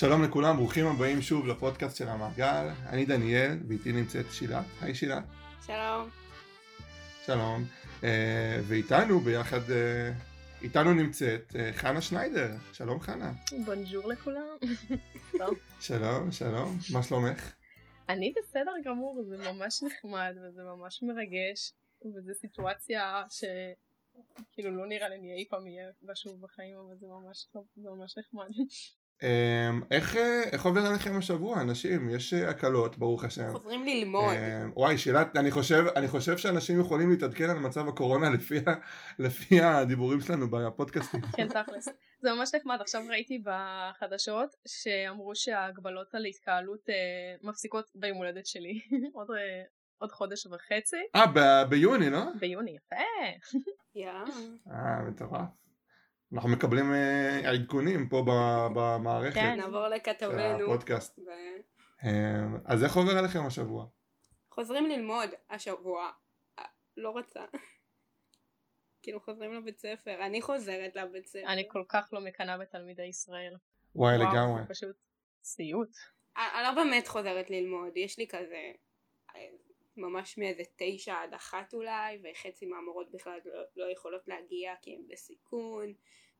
שלום לכולם, ברוכים הבאים שוב לפודקאסט של המעגל. אני דניאל, ואיתי נמצאת שילה. היי שילה. שלום. שלום. אה, ואיתנו ביחד, אה, איתנו נמצאת אה, חנה שניידר. שלום חנה. בונג'ור לכולם. שלום, שלום. מה שלומך? אני בסדר גמור, זה ממש נחמד וזה ממש מרגש, וזו סיטואציה שכאילו לא נראה לי אני אי פעם אהיה בה שוב בחיים, אבל זה ממש טוב, זה ממש נחמד. אמ, איך, אה, איך עובר עליכם השבוע, אנשים? יש אה, הקלות, ברוך השם. חוזרים ללמוד. אמ, וואי, שאלה, אני חושב, אני חושב שאנשים יכולים להתעדכן על מצב הקורונה לפי, לפי הדיבורים שלנו בפודקאסטים. כן, תכלס. זה ממש נחמד. עכשיו ראיתי בחדשות שאמרו שההגבלות על התקהלות אה, מפסיקות ביום הולדת שלי. עוד, עוד חודש וחצי. אה, ב- ביוני, לא? ביוני, יפה. אה, מטורף. אנחנו מקבלים אה, עדכונים פה ב- במערכת כן. נעבור של לכתבנו. הפודקאסט. ו- אמ, אז איך עובר עליכם השבוע? חוזרים ללמוד השבוע. אה, לא רוצה. כאילו חוזרים לבית ספר. אני חוזרת לבית ספר. אני כל כך לא מקנאה בתלמידי ישראל. וואי, לגמרי. זה פשוט סיוט. אני לא באמת חוזרת ללמוד. יש לי כזה... ממש מאיזה תשע עד אחת אולי, וחצי מהמורות בכלל לא, לא יכולות להגיע כי הן בסיכון,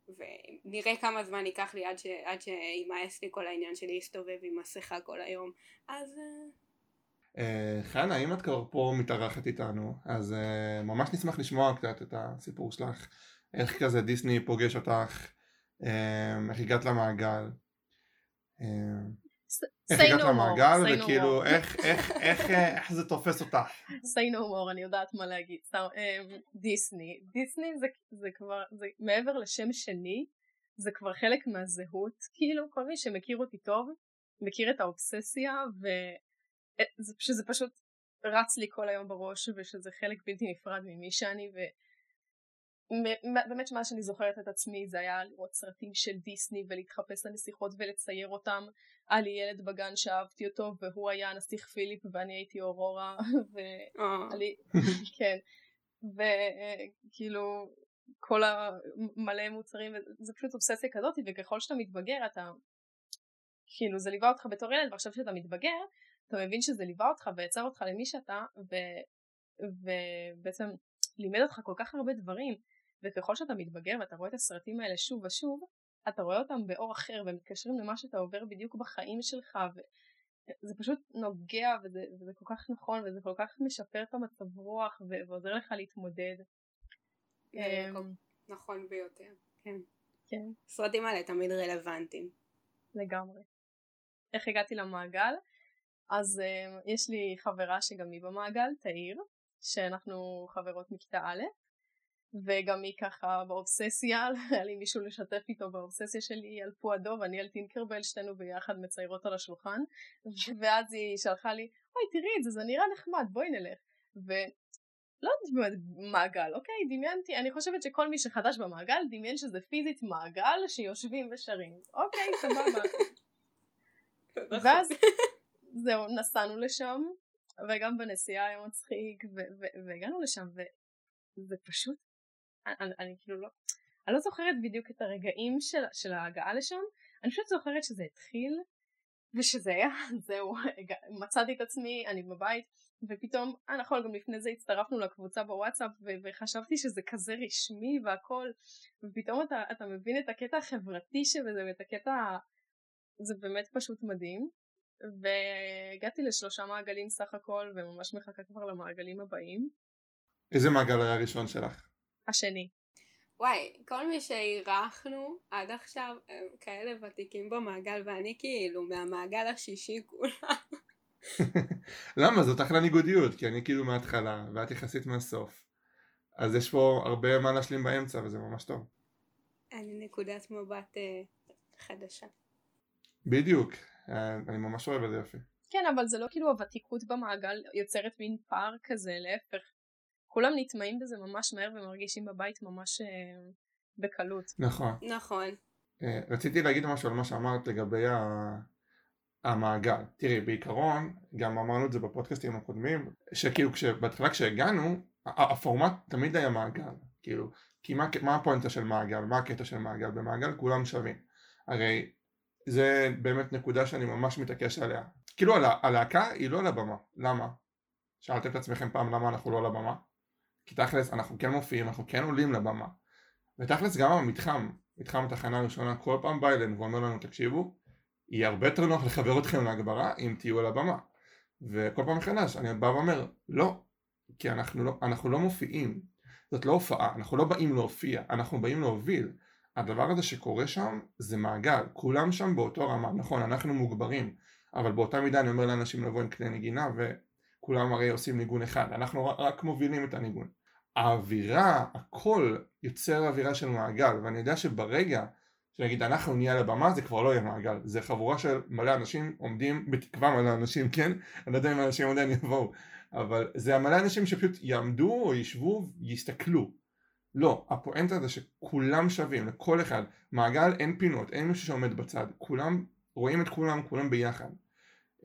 ונראה כמה זמן ייקח לי עד, ש, עד שימאס לי כל העניין שלי להסתובב עם מסכה כל היום, אז אה, חנה, אם את כבר פה מתארחת איתנו, אז אה, ממש נשמח לשמוע קצת את הסיפור שלך. איך כזה דיסני פוגש אותך, איך הגעת למעגל. אה, איך הגעת למעגל, וכאילו. איך, אה, איך זה תופס אותך. say no more, אני יודעת מה להגיד. סתם, אמ, דיסני. דיסני זה, זה כבר, זה מעבר לשם שני, זה כבר חלק מהזהות. כאילו, כל מי שמכיר אותי טוב, מכיר את האובססיה, ושזה פשוט רץ לי כל היום בראש, ושזה חלק בלתי נפרד ממי שאני, ו... באמת מאז שאני זוכרת את עצמי זה היה לראות סרטים של דיסני ולהתחפש לנסיכות ולצייר אותם. היה לי ילד בגן שאהבתי אותו והוא היה הנסיך פיליפ ואני הייתי אורורה אה, ואני כן. וכאילו כל המלא מוצרים זה פשוט אובססיה כזאת וככל שאתה מתבגר אתה כאילו זה ליווה אותך בתור ילד ועכשיו שאתה מתבגר אתה מבין שזה ליווה אותך ויצר אותך למי שאתה ו... ובעצם לימד אותך כל כך הרבה דברים וככל שאתה מתבגר ואתה רואה את הסרטים האלה שוב ושוב אתה רואה אותם באור אחר והם מתקשרים למה שאתה עובר בדיוק בחיים שלך וזה פשוט נוגע וזה, וזה כל כך נכון וזה כל כך משפר את המצב רוח ו- ועוזר לך להתמודד. אמ, נכון ביותר, כן. כן, הסרטים האלה תמיד רלוונטיים. לגמרי. איך הגעתי למעגל? אז um, יש לי חברה שגם היא במעגל, תאיר, שאנחנו חברות מכיתה א', וגם היא ככה באובססיה, היה לי מישהו לשתף איתו באובססיה שלי על פועדו ואני על טינקרבל, שתינו ביחד מציירות על השולחן, ואז היא שלחה לי, אוי תראי את זה, זה נראה נחמד, בואי נלך. ולא באמת מעגל, אוקיי? דמיינתי, אני חושבת שכל מי שחדש במעגל דמיין שזה פיזית מעגל שיושבים ושרים. אוקיי, סבבה. ואז זהו, נסענו לשם, וגם בנסיעה היה מצחיק, ו- ו- והגענו לשם, וזה פשוט, אני, אני, כאילו לא, אני לא זוכרת בדיוק את הרגעים של, של ההגעה לשם, אני פשוט זוכרת שזה התחיל, ושזה היה, זהו, מצאתי את עצמי, אני בבית, ופתאום, אה נכון, גם לפני זה הצטרפנו לקבוצה בוואטסאפ, ו- וחשבתי שזה כזה רשמי והכל, ופתאום אתה, אתה מבין את הקטע החברתי שבזה, ואת הקטע, זה באמת פשוט מדהים. והגעתי לשלושה מעגלים סך הכל וממש מחכה כבר למעגלים הבאים. איזה מעגל היה הראשון שלך? השני. וואי, כל מי שאירחנו עד עכשיו הם כאלה ותיקים במעגל ואני כאילו מהמעגל השישי כולה. למה? זאת אחלה ניגודיות, כי אני כאילו מההתחלה, ואת יחסית מהסוף. אז יש פה הרבה מה להשלים באמצע, וזה ממש טוב. אני נקודת מבט אה, חדשה. בדיוק, אה, אני ממש אוהב את זה יופי. כן אבל זה לא כאילו הוותיקות במעגל יוצרת מין פער כזה להפך. כולם נטמעים בזה ממש מהר ומרגישים בבית ממש אה, בקלות. נכון. נכון. אה, רציתי להגיד משהו על מה שאמרת לגבי ה... המעגל. תראי, בעיקרון, גם אמרנו את זה בפודקאסטים הקודמים, שכאילו. בהתחלה כשהגענו, הפורמט תמיד היה מעגל. כאילו, כי מה, מה הפואנטה של מעגל? מה הקטע של מעגל? במעגל כולם שווים. הרי זה באמת נקודה שאני ממש מתעקש עליה. כאילו הלה, הלהקה היא לא על הבמה, למה? שאלתם את עצמכם פעם למה אנחנו לא על הבמה? כי תכלס אנחנו כן מופיעים, אנחנו כן עולים לבמה. ותכלס גם המתחם, מתחם התחנה הראשונה כל פעם בא אלינו ואומר לנו תקשיבו, יהיה הרבה יותר נוח לחבר אתכם להגברה אם תהיו על הבמה. וכל פעם מחדש אני בא ואומר לא, כי אנחנו לא, אנחנו לא מופיעים, זאת לא הופעה, אנחנו לא באים להופיע, אנחנו באים להוביל. הדבר הזה שקורה שם זה מעגל, כולם שם באותו רמה, נכון אנחנו מוגברים, אבל באותה מידה אני אומר לאנשים לבוא עם כלי נגינה וכולם הרי עושים ניגון אחד, אנחנו רק מובילים את הניגון. האווירה, הכל יוצר אווירה של מעגל, ואני יודע שברגע שנגיד אנחנו נהיה על הבמה זה כבר לא יהיה מעגל, זה חבורה של מלא אנשים עומדים, בתקווה מלא אנשים כן, אני לא יודע אם אנשים עדיין יבואו, אבל זה המלא אנשים שפשוט יעמדו או ישבו ויסתכלו. לא, הפואנטה זה שכולם שווים, לכל אחד, מעגל אין פינות, אין מישהו שעומד בצד, כולם רואים את כולם, כולם ביחד.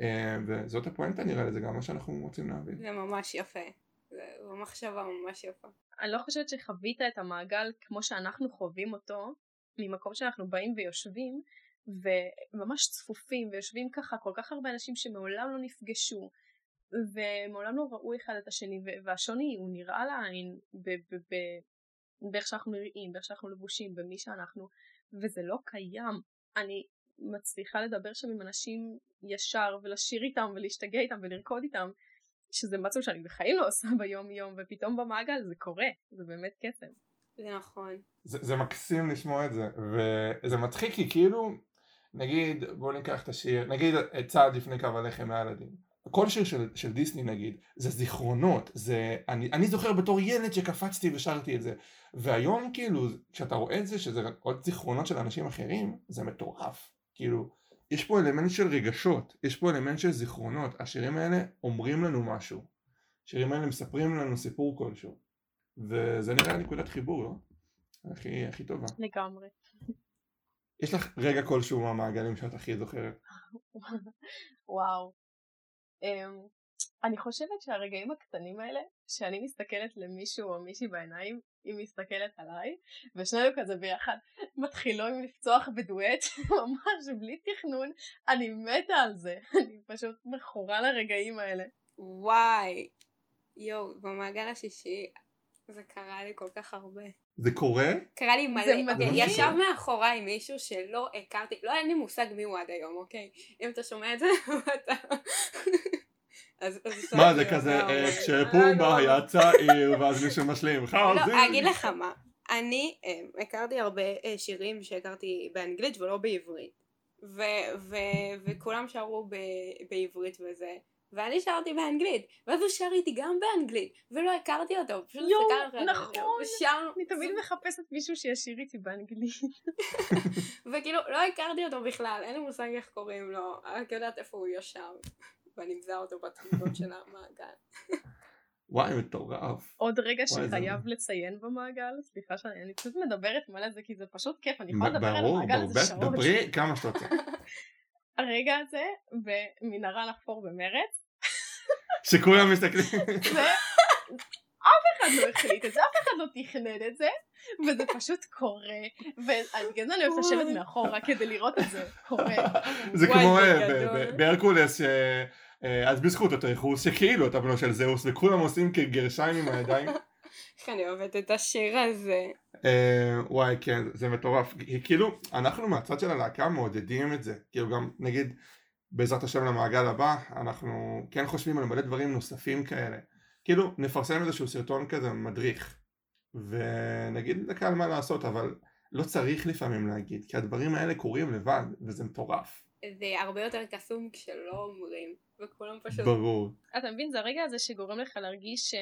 אה, וזאת הפואנטה נראה לי, זה גם מה שאנחנו רוצים להבין. זה ממש יפה. זה מחשבה ממש יפה. אני לא חושבת שחווית את המעגל כמו שאנחנו חווים אותו, ממקום שאנחנו באים ויושבים, וממש צפופים, ויושבים ככה כל כך הרבה אנשים שמעולם לא נפגשו, ומעולם לא ראו אחד את השני, והשוני הוא נראה לעין באיך שאנחנו נראים, באיך שאנחנו לבושים, במי שאנחנו, וזה לא קיים. אני מצליחה לדבר שם עם אנשים ישר, ולשיר איתם, ולהשתגע איתם, ולרקוד איתם, שזה משהו שאני בחיים לא עושה ביום יום, ופתאום במעגל זה קורה, זה באמת קסם. זה נכון. זה, זה מקסים לשמוע את זה, וזה מצחיק כי כאילו, נגיד, בוא ניקח את השיר, נגיד צעד לפני קו הלחם מהילדים. כל שיר של, של דיסני נגיד, זה זיכרונות, זה, אני, אני זוכר בתור ילד שקפצתי ושרתי את זה, והיום כאילו, כשאתה רואה את זה, שזה עוד זיכרונות של אנשים אחרים, זה מטורף, כאילו, יש פה אלמנט של רגשות, יש פה אלמנט של זיכרונות, השירים האלה אומרים לנו משהו, השירים האלה מספרים לנו סיפור כלשהו, וזה נראה נקודת חיבור, לא? הכי, הכי טובה. לגמרי. יש לך רגע כלשהו מהמעגלים שאת הכי זוכרת? וואו. Um, אני חושבת שהרגעים הקטנים האלה, שאני מסתכלת למישהו או מישהי בעיניים, היא מסתכלת עליי, ושנינו כזה ביחד מתחילים לפצוח בדואט, ממש בלי תכנון, אני מתה על זה, אני פשוט מכורה לרגעים האלה. וואי, יואו, במעגל השישי זה קרה לי כל כך הרבה. זה קורה? קרה לי מלא, אוקיי, ישב מאחוריי מישהו שלא הכרתי, לא אין לי מושג מי הוא עד היום, אוקיי? אם אתה שומע את זה, אתה... מה זה כזה, אה, כשפומבה היה צעיר ואז מישהו משלים חזיר. לא, אגיד לך מה, אני אה, הכרתי הרבה אה, שירים שהכרתי באנגלית ולא בעברית. וכולם שרו בעברית וזה. ואני שרתי באנגלית, ואז הוא שר איתי גם באנגלית, ולא הכרתי אותו, פשוט הסתכלנו עליו, נכון, ושרנו, אני תמיד מחפשת מישהו שישיר איתי באנגלית. וכאילו, לא הכרתי אותו בכלל, אין לי מושג איך קוראים לו, רק יודעת איפה הוא יושב, ואני מזהה אותו בתמונות של המעגל. וואי מטורף. עוד רגע שחייב לציין במעגל, סליחה שאני פשוט מדברת מלא זה כי זה פשוט כיף, אני יכולה לדבר על המעגל הזה שעות. ברור, דברי כמה שאתה רוצה. הרגע הזה במנהרה לחפור במרץ שכולם מסתכלים. אף אחד לא החליט את זה, אף אחד לא תכנן את זה, וזה פשוט קורה, ובגלל זה אני אוהבת לשבת מאחורה כדי לראות את זה קורה. זה כמו אה, בהרקולס, אה, אז בזכות ייחוס שכאילו אתה בנו של זהוס, וכולם עושים כגרשיים עם הידיים. איך אני אוהבת את השיר הזה. אה, וואי כן, זה מטורף. כאילו, אנחנו מהצד של הלהקה מעודדים את זה. כאילו גם, נגיד, בעזרת השם למעגל הבא, אנחנו כן חושבים על מלא דברים נוספים כאלה. כאילו, נפרסם איזשהו סרטון כזה מדריך, ונגיד לקהל מה לעשות, אבל לא צריך לפעמים להגיד, כי הדברים האלה קורים לבד, וזה מטורף. זה הרבה יותר קסום כשלא אומרים, וכולם פשוט... ברור. אתה מבין, זה הרגע הזה שגורם לך להרגיש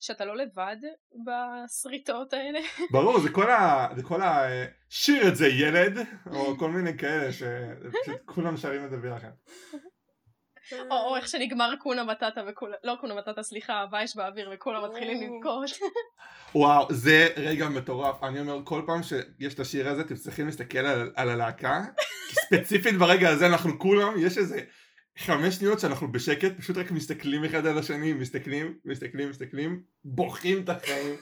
שאתה לא לבד בסריטות האלה. ברור, זה כל ה... זה כל ה... שיר את זה ילד, או כל מיני כאלה שפשוט כולם שרים את זה ביחד. או, או איך שנגמר קונה מטאטה וכולם, לא קונה מטאטה סליחה, אהבה יש באוויר וכולם מתחילים לבכות. וואו, זה רגע מטורף, אני אומר כל פעם שיש את השיר הזה אתם צריכים להסתכל על, על הלהקה, ספציפית ברגע הזה אנחנו כולם, יש איזה חמש שניות שאנחנו בשקט, פשוט רק מסתכלים אחד על השני, מסתכלים, מסתכלים, מסתכלים, בוכים את החיים.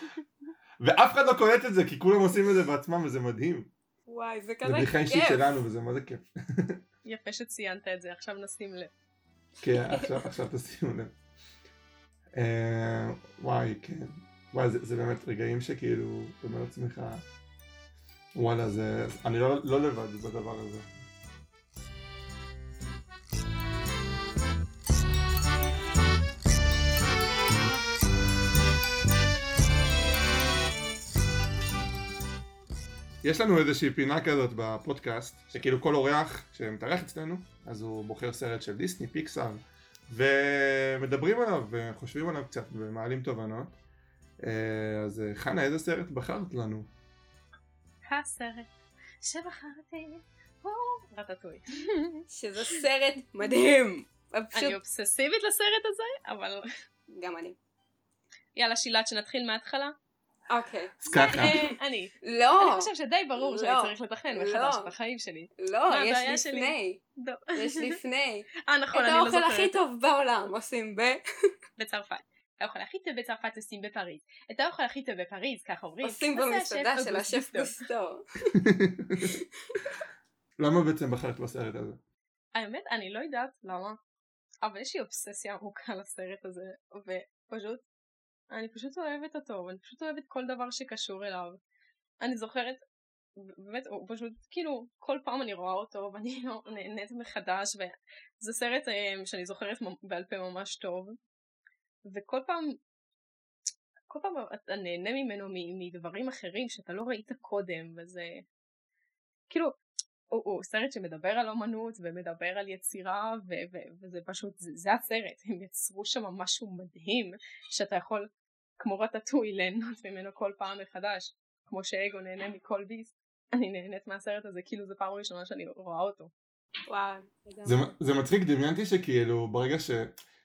ואף אחד לא קולט את זה, כי כולם עושים את זה בעצמם, וזה מדהים. וואי, זה זה כזה בדיחה אישית כיף. שלנו וזה מה זה כיף. יפה שציינת את זה, עכשיו נשים לב. כן, עכשיו, עכשיו תשימו לב. אה, וואי, כן. וואי, זה, זה באמת רגעים שכאילו, אתה אומר לעצמך, וואלה, זה, אני לא, לא לבד בדבר הזה. יש לנו איזושהי פינה כזאת בפודקאסט, שכאילו כל אורח שמתארח אצלנו, אז הוא בוחר סרט של דיסני, פיקסאר, ומדברים עליו וחושבים עליו קצת ומעלים תובנות. אה, אז אה, חנה, איזה סרט בחרת לנו? הסרט שבחרתי הוא רטטוי. שזה סרט מדהים. אני אובססיבית לסרט הזה, אבל גם אני. יאללה שילת שנתחיל מההתחלה. אוקיי. אז ככה, אה, אני. לא, אני חושב שדי ברור שאני לא. צריך לתכנן מחדש לא. את החיים שלי. לא, מה יש? לפני. יש לפני. אה את נכון, אני לא האוכל הכי זוכרת. טוב בעולם עושים ב... בצרפת. האוכל הכי טוב בצרפת עושים בפריז. את האוכל הכי טוב בפריז, כך אומרים. עושים במסעדה של השף גוסטו. גוסטו. למה בעצם בחרת בסרט הזה? האמת, אני לא יודעת למה, אבל יש לי אובססיה עמוקה לסרט הזה, ופשוט, אני פשוט אוהבת אותו, ואני פשוט אוהבת כל דבר שקשור אליו. אני זוכרת, באמת, הוא פשוט, כאילו, כל פעם אני רואה אותו, ואני לא נהנית מחדש, וזה סרט אה, שאני זוכרת בעל פה ממש טוב, וכל פעם, כל פעם אתה נהנה ממנו מדברים אחרים שאתה לא ראית קודם, וזה, כאילו, הוא, הוא סרט שמדבר על אומנות ומדבר על יצירה ו- ו- וזה פשוט זה, זה הסרט. הם יצרו שם משהו מדהים שאתה יכול כמו רטטוי ליהנות ממנו כל פעם מחדש. כמו שאגו נהנה מכל ביס. אני נהנית מהסרט הזה כאילו זו פעם ראשונה שאני רואה אותו. וואו. זה, זה מצחיק, דמיינתי שכאילו ברגע ש...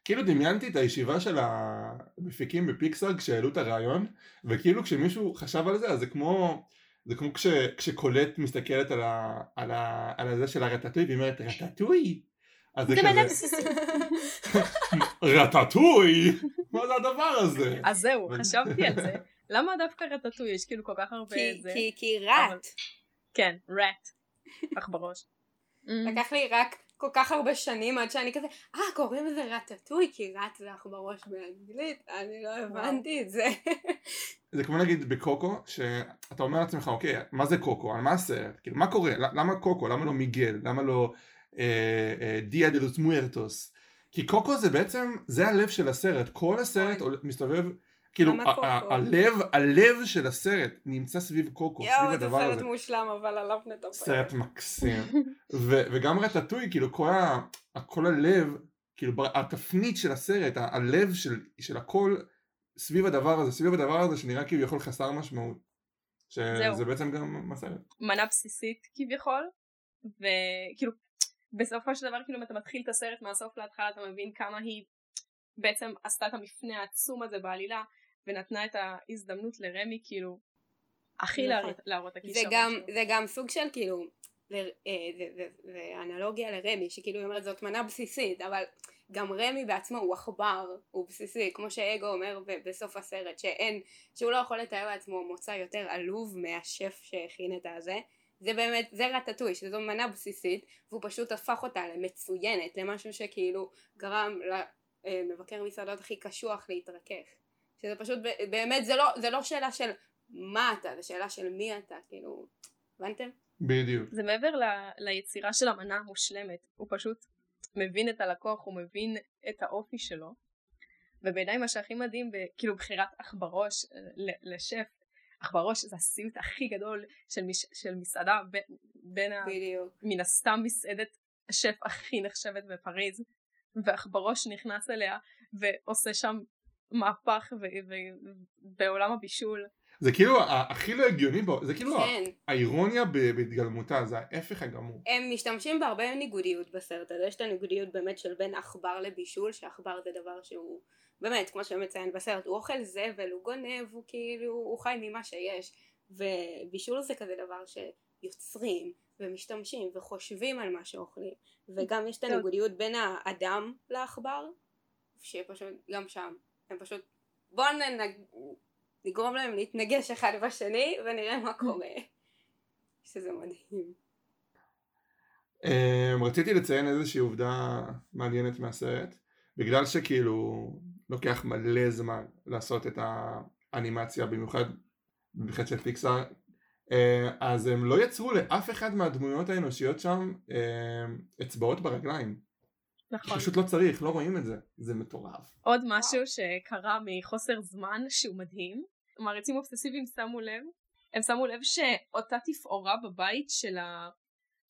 כאילו דמיינתי את הישיבה של המפיקים בפיקסאר כשהעלו את הרעיון וכאילו כשמישהו חשב על זה אז זה כמו זה כמו כש, כשקולט מסתכלת על, ה, על, ה, על הזה של הרטטוי והיא אומרת רטטוי? אז זה כזה רטטוי? מה זה הדבר הזה? אז זהו אבל- חשבתי על זה. למה דווקא רטטוי? יש כאילו כל כך הרבה כי- זה. כי- כי אבל- רט. כן רט אך בראש. לקח לי רק כל כך הרבה שנים עד שאני כזה, אה, קוראים לזה רטטוי, כי רט זה אח בראש באנגלית, אני לא הבנתי את זה. זה כמו נגיד בקוקו שאתה אומר לעצמך אוקיי מה זה קוקו? על מה הסרט? כאילו מה קורה? למה קוקו? למה לא מיגל? למה לא אה, אה, דיה דה לוס מוארטוס? כי קוקו זה בעצם זה הלב של הסרט. כל הסרט עול- מסתובב כאילו? הלב הלב של הסרט נמצא סביב קוקו סביב יואו, זה הדבר סרט הזה מושלם, אבל עליו נדבר. סרט מקסים וגם רטטוי כאילו כל, הלב כאילו התפנית של הסרט הלב של, הכל סביב הדבר הזה סביב הדבר הזה שנראה כאילו יכול חסר משמעות שזה. בעצם גם הסרט מנה בסיסית כביכול וכאילו בסופו של דבר כאילו אם אתה מתחיל את הסרט מהסוף להתחלה אתה מבין כמה היא בעצם עשתה את המפנה העצום הזה בעלילה ונתנה את ההזדמנות לרמי כאילו הכי נכון. להראות- את הכישרון שלו. זה גם סוג של כאילו, אה, זה, זה, זה אנלוגיה לרמי, שכאילו היא אומרת זאת מנה בסיסית, אבל גם רמי בעצמו הוא עכבר, הוא בסיסי, כמו שאגו אומר בסוף הסרט, שאין, שהוא לא יכול לתאר לעצמו מוצא יותר עלוב מהשף שהכין את הזה, זה באמת, זה רטטוי, שזו מנה בסיסית, והוא פשוט הפך אותה למצוינת, למשהו שכאילו גרם למבקר מסעדות הכי קשוח להתרכך. שזה פשוט, ב- באמת, זה לא, זה לא שאלה של מה אתה, זה שאלה של מי אתה, כאילו, הבנתם? בדיוק זה מעבר ל, ליצירה של המנה המושלמת הוא פשוט מבין את הלקוח הוא מבין את האופי שלו ובעיניי מה שהכי מדהים כאילו בחירת אח בראש אה, ל- לשף אח בראש זה הסיוט הכי גדול של, מש, של מסעדה בין, בין ה, בדיוק. מן הסתם מסעדת השף הכי נחשבת בפריז ואח בראש נכנס אליה ועושה שם מהפך ו- ו- בעולם הבישול. זה כאילו הכי לא הגיוני בו זה כאילו כן, האירוניה בהתגלמותה זה ההפך הגמור. הם משתמשים בהרבה ניגודיות בסרט הזה, יש את הניגודיות באמת של בין עכבר לבישול, שעכבר זה דבר שהוא, באמת, כמו שמציין בסרט, הוא אוכל זבל, הוא גונב, הוא כאילו, הוא חי ממה שיש, ובישול זה כזה דבר שיוצרים, ומשתמשים, וחושבים על מה שאוכלים, וגם יש את. הניגודיות בין האדם לעכבר, שפשוט, גם שם, הם פשוט, בואו נג... נגרום להם להתנגש אחד בשני, ונראה מה קורה. שזה מדהים. Um, רציתי לציין איזושהי עובדה מעניינת מהסרט, בגלל שכאילו לוקח מלא זמן לעשות את האנימציה, במיוחד במיוחד של פיקסאר, uh, אז הם לא יצרו לאף אחד מהדמויות האנושיות שם uh, אצבעות ברגליים. נכון. פשוט לא צריך, לא רואים את זה, זה מטורף. עוד משהו שקרה מחוסר זמן שהוא מדהים, מעריצים אובססיביים שמו לב, הם שמו לב שאותה תפאורה בבית של ה...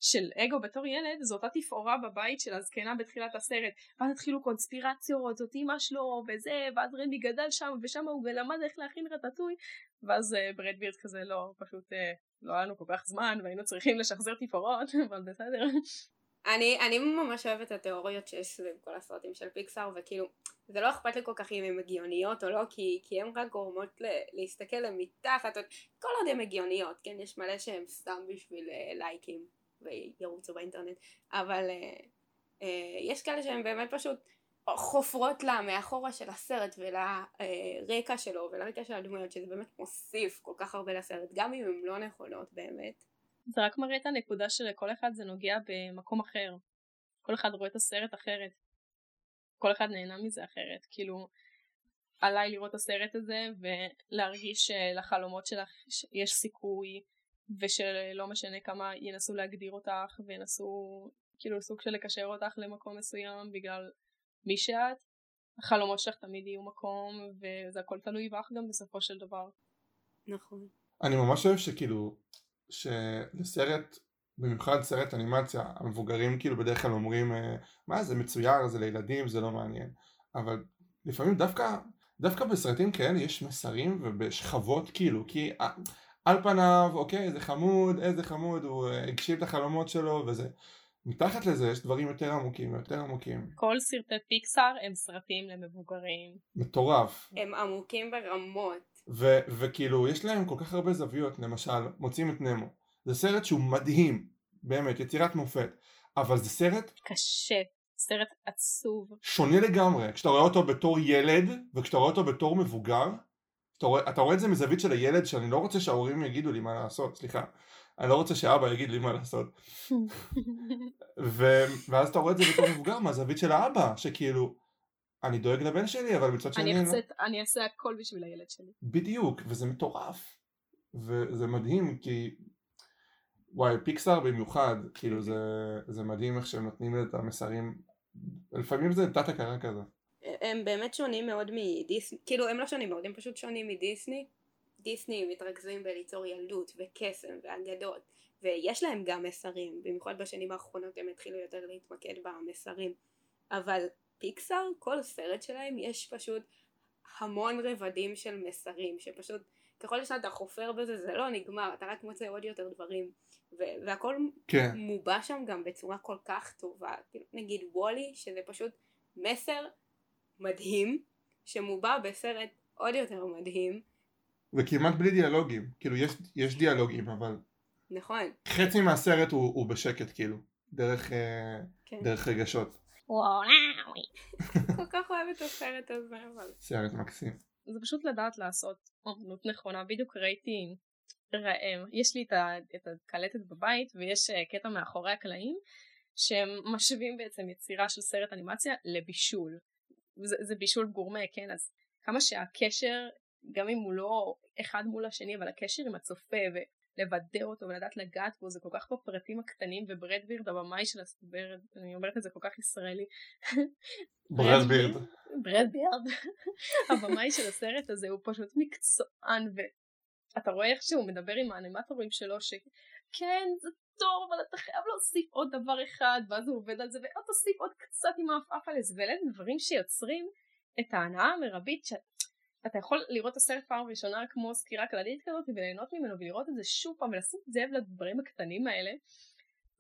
של אגו בתור ילד זו אותה תפאורה בבית של הזקנה בתחילת הסרט ואז התחילו קונספירציות זאת אמא שלו וזה ואז רמי גדל שם ושם הוא למד איך להכין רטטוי ואז uh, ברד בירד כזה לא פשוט uh, לא היה לנו כל כך זמן והיינו צריכים לשחזר תפאורות אבל בסדר. אני, אני ממש אוהבת את התיאוריות שיש סביב כל הסרטים של פיקסאר וכאילו זה לא אכפת לי כל כך אם הן הגיוניות או לא כי, כי הן רק גורמות ל, להסתכל למתחת. כל עוד הן הגיוניות כן יש מלא שהן סתם בשביל uh, לייקים וירוצו באינטרנט אבל uh, uh, יש כאלה שהן באמת פשוט חופרות לה מאחורה של הסרט ולרקע שלו ולרקע של הדמויות שזה באמת מוסיף כל כך הרבה לסרט גם אם הן לא נכונות באמת זה רק מראה את הנקודה שלכל אחד זה נוגע במקום אחר. כל אחד רואה את הסרט אחרת. כל אחד נהנה מזה אחרת. כאילו, עליי לראות את הסרט הזה ולהרגיש שלחלומות שלך יש סיכוי ושלא משנה כמה ינסו להגדיר אותך וינסו כאילו סוג של לקשר אותך למקום מסוים בגלל מי שאת החלומות שלך תמיד יהיו מקום וזה הכל תלוי בך גם בסופו של דבר. נכון. אני ממש אוהב שכאילו שלסרט, במיוחד סרט אנימציה, המבוגרים כאילו בדרך כלל אומרים אה, מה זה מצויר, זה לילדים, זה לא מעניין אבל לפעמים דווקא, דווקא בסרטים כאלה יש מסרים ובשכבות כאילו כי על פניו אוקיי זה חמוד, איזה חמוד, הוא אה, הגשים את החלומות שלו וזה מתחת לזה יש דברים יותר עמוקים, יותר עמוקים. כל סרטי פיקסאר הם סרטים למבוגרים. מטורף. הם עמוקים ברמות. ו- וכאילו יש להם כל כך הרבה זוויות למשל מוצאים את נמו. זה סרט שהוא מדהים באמת יצירת מופת אבל זה סרט קשה סרט עצוב. שונה לגמרי. כשאתה רואה אותו בתור ילד וכשאתה רואה אותו בתור מבוגר אתה רואה, אתה רואה את זה מזווית של הילד שאני לא רוצה שההורים יגידו לי מה לעשות סליחה. אני לא רוצה שאבא יגיד לי מה לעשות. ו- ואז אתה רואה את זה בתור מבוגר מהזווית של האבא שכאילו אני דואג לבן שלי אבל מצד שני אני, אעשה, אני אעשה הכל בשביל הילד שלי. בדיוק וזה מטורף. וזה מדהים כי וואי פיקסאר במיוחד כאילו זה, זה מדהים איך שהם נותנים את המסרים. לפעמים זה תת הכרה כזה. הם באמת שונים מאוד מדיסני כאילו הם לא שונים מאוד הם פשוט שונים מדיסני. דיסני מתרכזים בליצור ילדות וקסם ואגדות ויש להם גם מסרים. במיוחד בשנים האחרונות הם התחילו יותר להתמקד במסרים. אבל פיקסאר כל סרט שלהם יש פשוט המון רבדים של מסרים שפשוט ככל שאתה חופר בזה זה לא נגמר אתה רק מוצא עוד יותר דברים. ו- והכל כן. מובע שם גם בצורה כל כך טובה. כאילו, נגיד וולי שזה פשוט מסר מדהים שמובע בסרט עוד יותר מדהים. וכמעט בלי דיאלוגים. כאילו יש, יש דיאלוגים אבל נכון. חצי מהסרט הוא, הוא בשקט כאילו דרך, אה, כן. דרך רגשות כל כך אוהבת את הסרט הזה אבל סרט מקסים. זה פשוט לדעת לעשות אומנות נכונה בדיוק ראיתי רעם יש לי את הקלטת בבית ויש אה, קטע מאחורי הקלעים שהם משווים בעצם יצירה של סרט אנימציה לבישול. זה, זה בישול גורמה כן? אז כמה שהקשר גם אם הוא לא אחד מול השני אבל הקשר עם הצופה ולבדר אותו ולדעת לגעת בו זה כל כך בפרטים הקטנים וברד בירד הבמאי של הסרט אני אומרת את זה כל כך ישראלי. ברד בירד. ברד בירד. הבמאי של הסרט הזה הוא פשוט מקצוען ואתה רואה איך שהוא מדבר עם האנימטורים שלו שכן זה טוב אבל אתה חייב להוסיף עוד דבר אחד ואז הוא עובד על זה ועוד תוסיף עוד קצת עם העפעף על זה. דברים שיוצרים את ההנאה המרבית שאתה יכול לראות את הסרט פעם ראשונה כמו סקירה כללית כזאת וליהנות ממנו ולראות את זה שוב פעם ולשים את זה לדברים הקטנים האלה.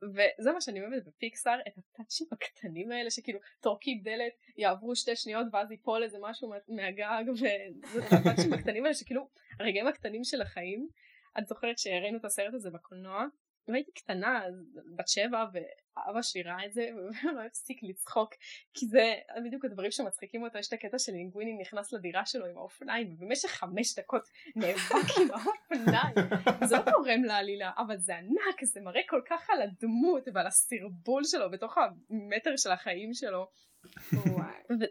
וזה מה שאני אוהבת בפיקסאר את הטאצ'ים הקטנים האלה שכאילו טורקי דלת יעברו שתי שניות ואז ייפול איזה משהו מהגג וזה הטאצ'ים הקטנים האלה שכאילו הרגעים הקטנים של החיים. את זוכרת שהראינו את הסרט הזה בקולנוע והייתי קטנה, בת שבע, ואבא שלי ראה את זה, והוא לא הפסיק לצחוק, כי זה בדיוק הדברים שמצחיקים אותו, יש את הקטע של לינגוויני נכנס לדירה שלו עם האופניים, ובמשך חמש דקות נאבק עם האופניים. זה לא תורם לעלילה, אבל זה ענק, זה מראה כל כך על הדמות ועל הסרבול שלו בתוך המטר של החיים שלו. זה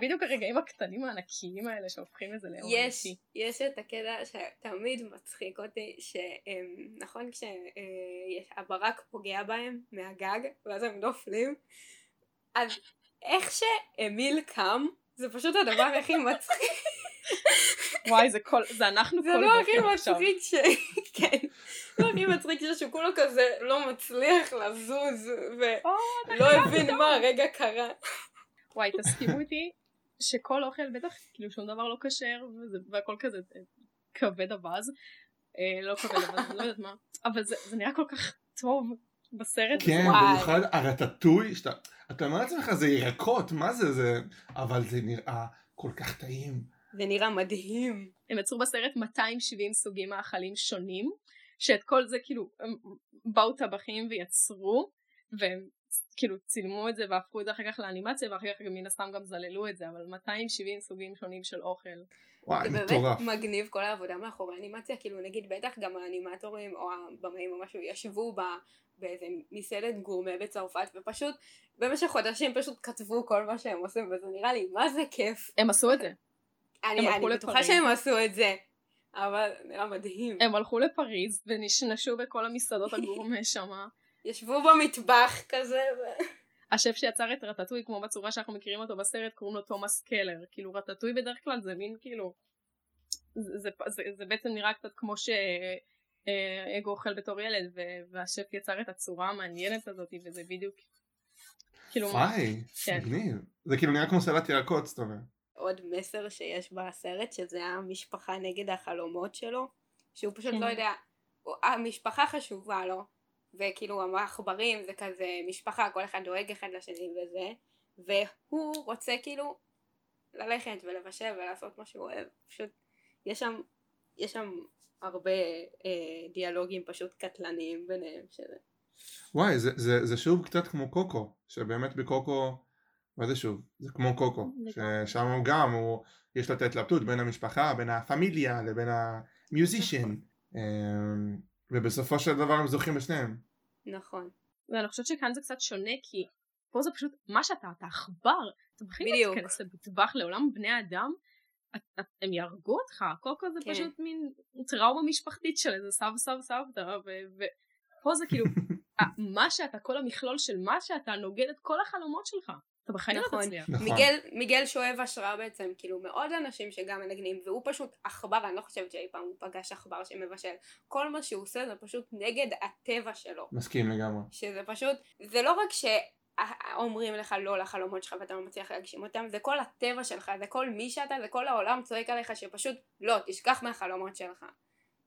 בדיוק הרגעים הקטנים הענקיים האלה שהופכים את זה לאור יש, יש את הקטע שתמיד מצחיק אותי, שנכון כשהברק פוגע בהם מהגג ואז הם נופלים, אז איך שאמיל קם זה פשוט הדבר הכי מצחיק. וואי זה כל, זה אנחנו כל בוקר עכשיו. זה לא הכי מצחיק ש... כן. זה הכי מצחיק שהוא כולו כזה לא מצליח לזוז ולא הבין מה הרגע קרה. וואי תסכימו איתי שכל אוכל בטח כאילו שום דבר לא כשר והכל כזה אה, כבד אבז. אה, לא כבד אבז, לא יודעת מה. אבל זה נראה כל כך טוב בסרט. כן, במיוחד הרטטוי, אתה אומר לעצמך זה ירקות, מה זה זה, אבל זה נראה כל כך טעים. זה נראה מדהים. הם יצרו בסרט 270 סוגים מאכלים שונים, שאת כל זה כאילו הם באו טבחים ויצרו, והם כאילו צילמו את זה והפכו את זה אחר כך לאנימציה ואחר כך מן הסתם גם זללו את זה אבל 270 סוגים שונים של אוכל. וואי מטורף. זה באמת מגניב כל העבודה מאחורי האנימציה כאילו נגיד בטח גם האנימטורים או הבמאים או משהו ישבו ב... באיזה מסעדת גורמה בצרפת ופשוט במשך חודשים פשוט כתבו כל מה שהם עושים וזה נראה לי מה זה כיף. הם עשו את זה. אני, אני בטוחה שהם עשו את זה. אבל נראה מדהים. הם הלכו לפריז ונשנשו בכל המסעדות הגורמה שמה. ישבו במטבח כזה. ו... השף שיצר את רטטוי כמו בצורה שאנחנו מכירים אותו בסרט קוראים לו תומאס קלר כאילו רטטוי בדרך כלל זה מין כאילו זה, זה, זה, זה בעצם נראה קצת כמו שאגו אוכל בתור ילד והשף יצר את הצורה המעניינת הזאת וזה בדיוק כאילו וואי, כן. מגניב זה כאילו נראה כמו סלט ירקות זאת אומרת עוד מסר שיש בסרט שזה המשפחה נגד החלומות שלו שהוא פשוט כן. לא יודע המשפחה חשובה לו וכאילו המעכברים זה כזה משפחה, כל אחד דואג אחד לשני וזה, והוא רוצה כאילו ללכת ולבשל ולעשות מה שהוא אוהב, פשוט יש שם, יש שם הרבה אה, דיאלוגים פשוט קטלניים ביניהם שזה. וואי זה, זה, זה שוב קצת כמו קוקו, שבאמת בקוקו, מה זה שוב? זה כמו קוקו, ששם גם, הוא, יש לו את ההתלבטות בין המשפחה, בין הפמיליה לבין המיוזישן. אמ, ובסופו של דבר הם זוכים בשניהם. נכון. ואני חושבת שכאן זה קצת שונה כי פה זה פשוט מה שאתה, אתה עכבר. אתה לא תיכנס למטבח לעולם בני אדם, את, את, הם יהרגו אותך, קוקו זה כן. פשוט מין טראומה משפחתית של איזה סב סב סבתא, ופה זה כאילו מה שאתה, כל המכלול של מה שאתה נוגד את כל החלומות שלך. אתה בחיים לא נכון. לא תצליח. נכון. מיגל, מיגל שואב השראה בעצם, כאילו מאוד אנשים שגם מנגנים, והוא פשוט עכבר, אני לא חושבת שאי פעם הוא פגש עכבר שמבשל. כל מה שהוא עושה זה פשוט נגד הטבע שלו. מסכים לגמרי. שזה פשוט, זה לא רק שאומרים לך לא לחלומות שלך ואתה לא מצליח להגשים אותם, זה כל הטבע שלך, זה כל מי שאתה, זה כל העולם צועק עליך שפשוט לא, תשכח מהחלומות שלך.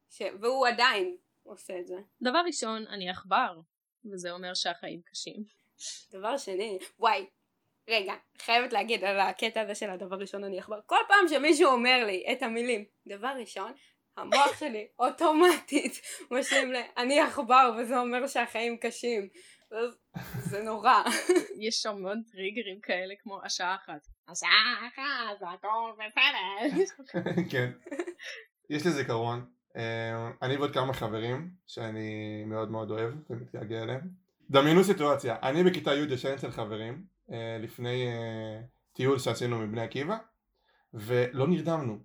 ש... והוא עדיין עושה את זה. דבר ראשון, אני עכבר, וזה אומר שהחיים קשים. דבר שני, וואי, רגע, חייבת להגיד על הקטע הזה של הדבר ראשון אני עכבר. כל פעם שמישהו אומר לי את המילים דבר ראשון, המוח שלי אוטומטית משלים ל... אני עכבר וזה אומר שהחיים קשים. זה נורא. יש שם מאוד טריגרים כאלה כמו השעה אחת. השעה אחת, זה הכל בסדר. כן. יש לי זיכרון. אה, אני ועוד כמה חברים שאני מאוד מאוד אוהב ומתגעגע אליהם. דמיינו סיטואציה, אני בכיתה י' ישן אצל חברים לפני אה, טיול שעשינו מבני עקיבא ולא נרדמנו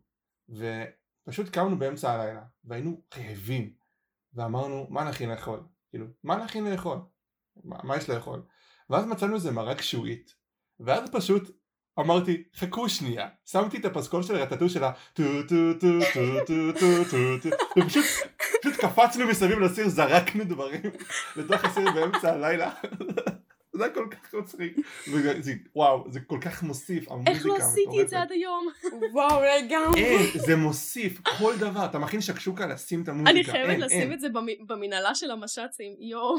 ופשוט קמנו באמצע הלילה והיינו רעבים ואמרנו מה נכין לאכול? כאילו מה נכין לאכול? מה, מה יש לאכול? ואז מצאנו איזה מרק שעועית ואז פשוט אמרתי חכו שנייה שמתי את הפסקול של הרטטוי של הטו טו טו טו טו טו טו טו ופשוט פשוט קפצנו מסביב לסיר זרקנו דברים לתוך הסיר באמצע הלילה זה היה כל כך מצחיק. וואו, זה כל כך מוסיף, המוזיקה איך לא עשיתי את זה עד היום? וואו, לגמרי. אין, זה מוסיף כל דבר. אתה מכין שקשוקה לשים את המוזיקה. אני חייבת לשים את זה במנהלה של המש"צים, יואו.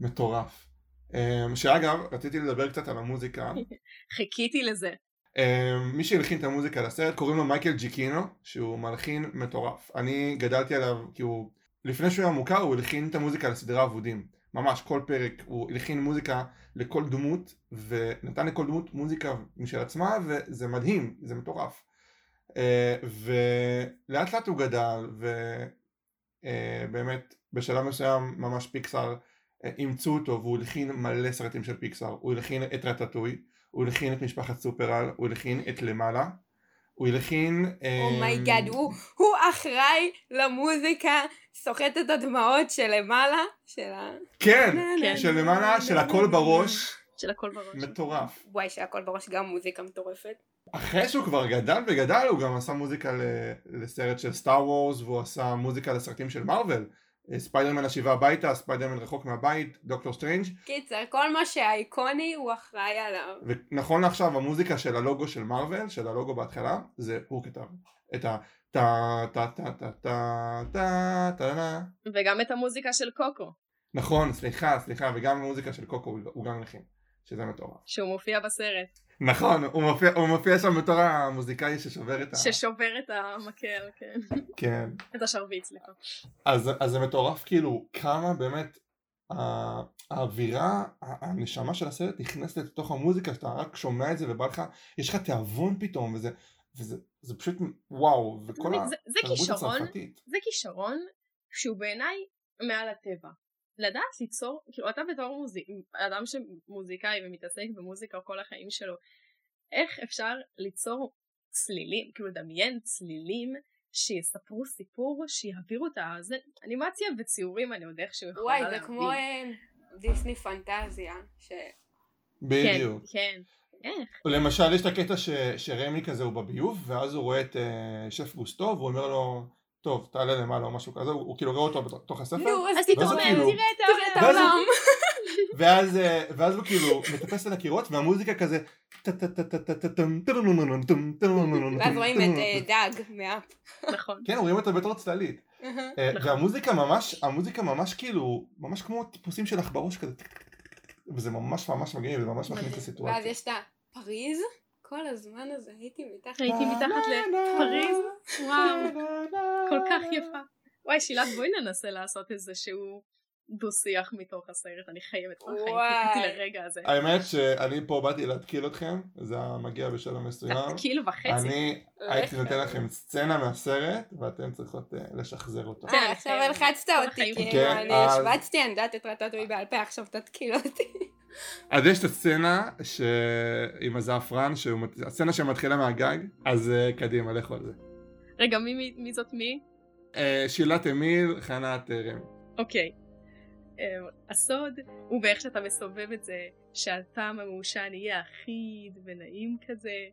מטורף. אמ, שאגב, רציתי לדבר קצת על המוזיקה. חיכיתי לזה. אמ, מי שהלחין את המוזיקה לסרט קוראים לו מייקל ג'יקינו שהוא מלחין מטורף אני גדלתי עליו כי הוא לפני שהוא היה מוכר הוא הלחין את המוזיקה לסדרה אבודים ממש כל פרק הוא הלחין מוזיקה לכל דמות ונתן לכל דמות מוזיקה משל עצמה וזה מדהים זה מטורף. אה, ולאט לאט הוא גדל ובאמת בשלב מסוים ממש פיקסאר אה, אימצו אותו והוא הלחין מלא סרטים של פיקסאר. הוא הלחין את רטטוי הוא הלחין את משפחת סופרל הוא הלחין את למעלה הוא הלחין... oh my god, oh הוא, הוא אחראי למוזיקה, סוחט את הדמעות של למעלה, של ה... כן, כן. של למעלה, של הכל בראש. של הכל בראש. מטורף. וואי, של הכל בראש גם מוזיקה מטורפת. אחרי שהוא כבר גדל וגדל, הוא גם עשה מוזיקה לסרט של Star Wars, והוא עשה מוזיקה לסרטים של מארוול. ספיידרמן השיבה הביתה, ספיידרמן רחוק מהבית, דוקטור סטרנג'. קיצר, כל מה שהאיקוני הוא אחראי עליו. ונכון לעכשיו המוזיקה של הלוגו של מארוול, של הלוגו בהתחלה, זה הוא כתב. את ה... טה טה טה טה טה טה טה וגם את המוזיקה של קוקו. נכון, סליחה, סליחה, וגם המוזיקה של קוקו הוא גם לכין, שזה מטורף. שהוא מופיע בסרט. נכון, הוא מופיע, הוא מופיע שם בתור המוזיקאי ששובר את ה... ששובר את המקל, כן. כן. את השרביט, סליחה. אז, אז זה מטורף כאילו כמה באמת האווירה, הנשמה של הסרט נכנסת לתוך המוזיקה, שאתה רק שומע את זה ובא לך, יש לך תיאבון פתאום, וזה, וזה זה פשוט וואו, וכל התרבות הצרפתית. זה כישרון שהוא בעיניי מעל הטבע. לדעת ליצור, כאילו אתה בתור מוזיק, אדם שמוזיקאי ומתעסק במוזיקה כל החיים שלו, איך אפשר ליצור צלילים, כאילו לדמיין צלילים שיספרו סיפור, שיעבירו את הזה, אנימציה וציורים אני עוד איכשהו יכולה להבין. וואי, זה כמו אה, דיסני פנטזיה. ש... בדיוק. כן, כן. איך? למשל יש את הקטע ש... שרמי כזה הוא בביוב, ואז הוא רואה את uh, שף גוסטו, והוא אומר לו, טוב, תעלה למעלה או משהו כזה, הוא כאילו רואה אותו בתוך הספר. נו, אז תתרומם, כאילו- תראה את העולם. ואז, ואז הוא כאילו מטפס על הקירות והמוזיקה כזה ואז רואים את דאג מאפ. נכון. כן רואים אותה בתור צללית. והמוזיקה ממש, המוזיקה ממש כאילו, ממש כמו טיפוסים של עכברוש כזה. וזה ממש ממש מגניב, זה ממש מכניס את הסיטואציה. ואז יש את הפריז. כל הזמן הזה הייתי מתחת הייתי מתחת לפריז, וואו, כל כך יפה. וואי שילת בואי ננסה לעשות איזה שהוא דו-שיח מתוך הסרט, אני חייבת, חיכיתי לרגע הזה. האמת שאני פה באתי להתקיל אתכם, זה מגיע בשלב מסוים. להתקיל וחצי. אני הייתי נותן לכם סצנה מהסרט, ואתן צריכות לשחזר אותו. אה, עכשיו הלחצת אותי, כאילו, אני השבצתי, אני יודעת את רטטוי בעל פה, עכשיו תתקיל אותי. אז יש את הסצנה עם הזעפרן, הסצנה שמתחילה מהגג, אז קדימה, לכו על זה. רגע, מי זאת מי? שילת אמיל, חנת רמי. אוקיי. הסוד הוא באיך שאתה מסובב את זה, שהטעם המעושן יהיה אחיד ונעים כזה.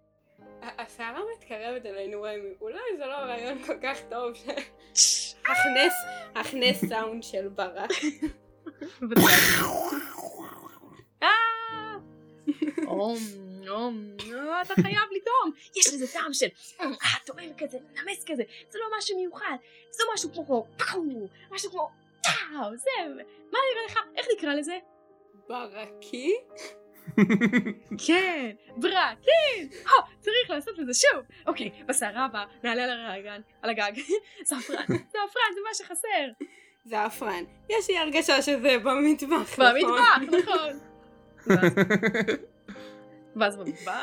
הסערה מתקרבת אלינו רמי, אולי זה לא רעיון כל כך טוב שהכנס, הכנס סאונד של ברק. אום, אום, אתה חייב לטעום, יש לזה טעם של טועם כזה, נמס כזה, זה לא משהו מיוחד, זה משהו כמו משהו כמו טאו, זה, מה נראה לך, איך נקרא לזה? ברקי? כן, ברקי! צריך לעשות לזה שוב! אוקיי, בסערה הבאה נעלה על הרגן, על הגג, זעפרן, זעפרן זה מה שחסר! זעפרן, יש לי הרגשה שזה במטבח, במטבח, נכון! ואז במטבח?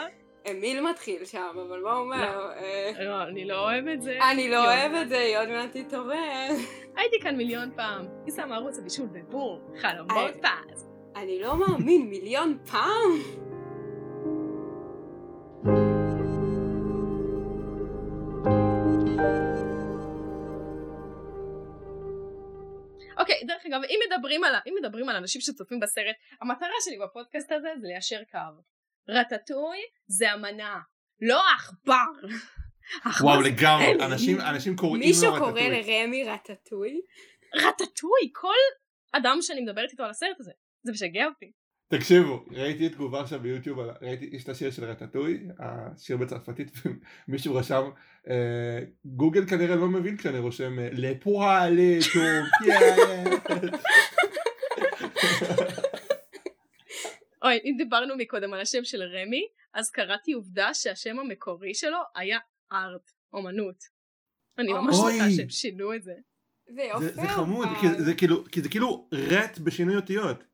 אמיל מתחיל שם, אבל מה הוא אומר? לא, אני לא אוהב את זה. אני לא אוהב את זה, עוד מעט תתעורר. הייתי כאן מיליון פעם. היא שמה ערוץ הבישול ובום, חלומות פז. אני לא מאמין, מיליון פעם? אוקיי, דרך אגב, אם מדברים על, אם מדברים על אנשים שצופים בסרט, המטרה שלי בפודקאסט הזה זה ליישר קו. רטטוי זה המנה, לא העכבר. וואו לגמרי, אנשים, אנשים קוראים לו רטטוי. מישהו קורא לרמי רטטוי? רטטוי, כל אדם שאני מדברת איתו על הסרט הזה, זה משגע אותי. תקשיבו, ראיתי תגובה עכשיו ביוטיוב, ראיתי, יש את השיר של רטטוי, השיר בצרפתית, ומישהו רשם, גוגל כנראה לא מבין כשאני רושם לפואה לטורקיה. אוי, אם דיברנו מקודם על השם של רמי, אז קראתי עובדה שהשם המקורי שלו היה art, אומנות. אני ממש רוצה שהם שינו את זה. זה יופי. זה, חמוד, אבל- כי זה כאילו, כי זה כאילו rat בשינוי אותיות.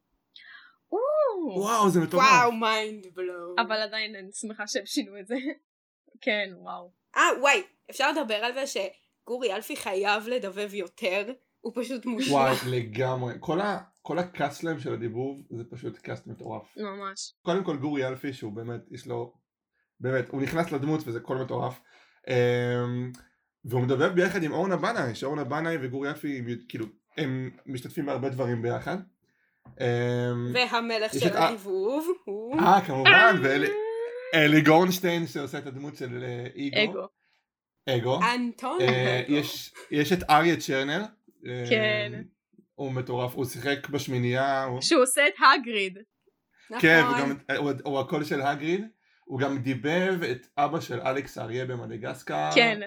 או, וואו, זה מטורף. וואו, mind blow. אבל עדיין אני שמחה שהם שינו את זה. כן, וואו. אה, וואי, אפשר לדבר על זה שגורי אלפי חייב לדבב יותר? הוא פשוט מושלם. וואי, לגמרי. כל, ה, כל ה cast שלהם של הדיבוב זה פשוט cast מטורף. ממש. קודם כל גורי אלפי שהוא באמת, יש לו, באמת, הוא נכנס לדמות וזה קול מטורף. אמ, והוא מדבר ביחד עם אורנה בנאי, שאורנה בנאי וגורי אלפי, כאילו, הם משתתפים בהרבה דברים ביחד. אמ, והמלך של את ה- הדיבוב הוא... אה, כמובן, ואלי גורנשטיין שעושה את הדמות של אה, איגו. אגו. אגו. אנטון. אה, אגו. יש, את אריה צ'רנר. אה, כן. הוא מטורף, הוא שיחק בשמינייה. הוא... שהוא עושה את הגריד. כן, נכון. הוא, הקול של הגריד. הוא גם דיבב את אבא של אלכס האריה במדגסקר. כן.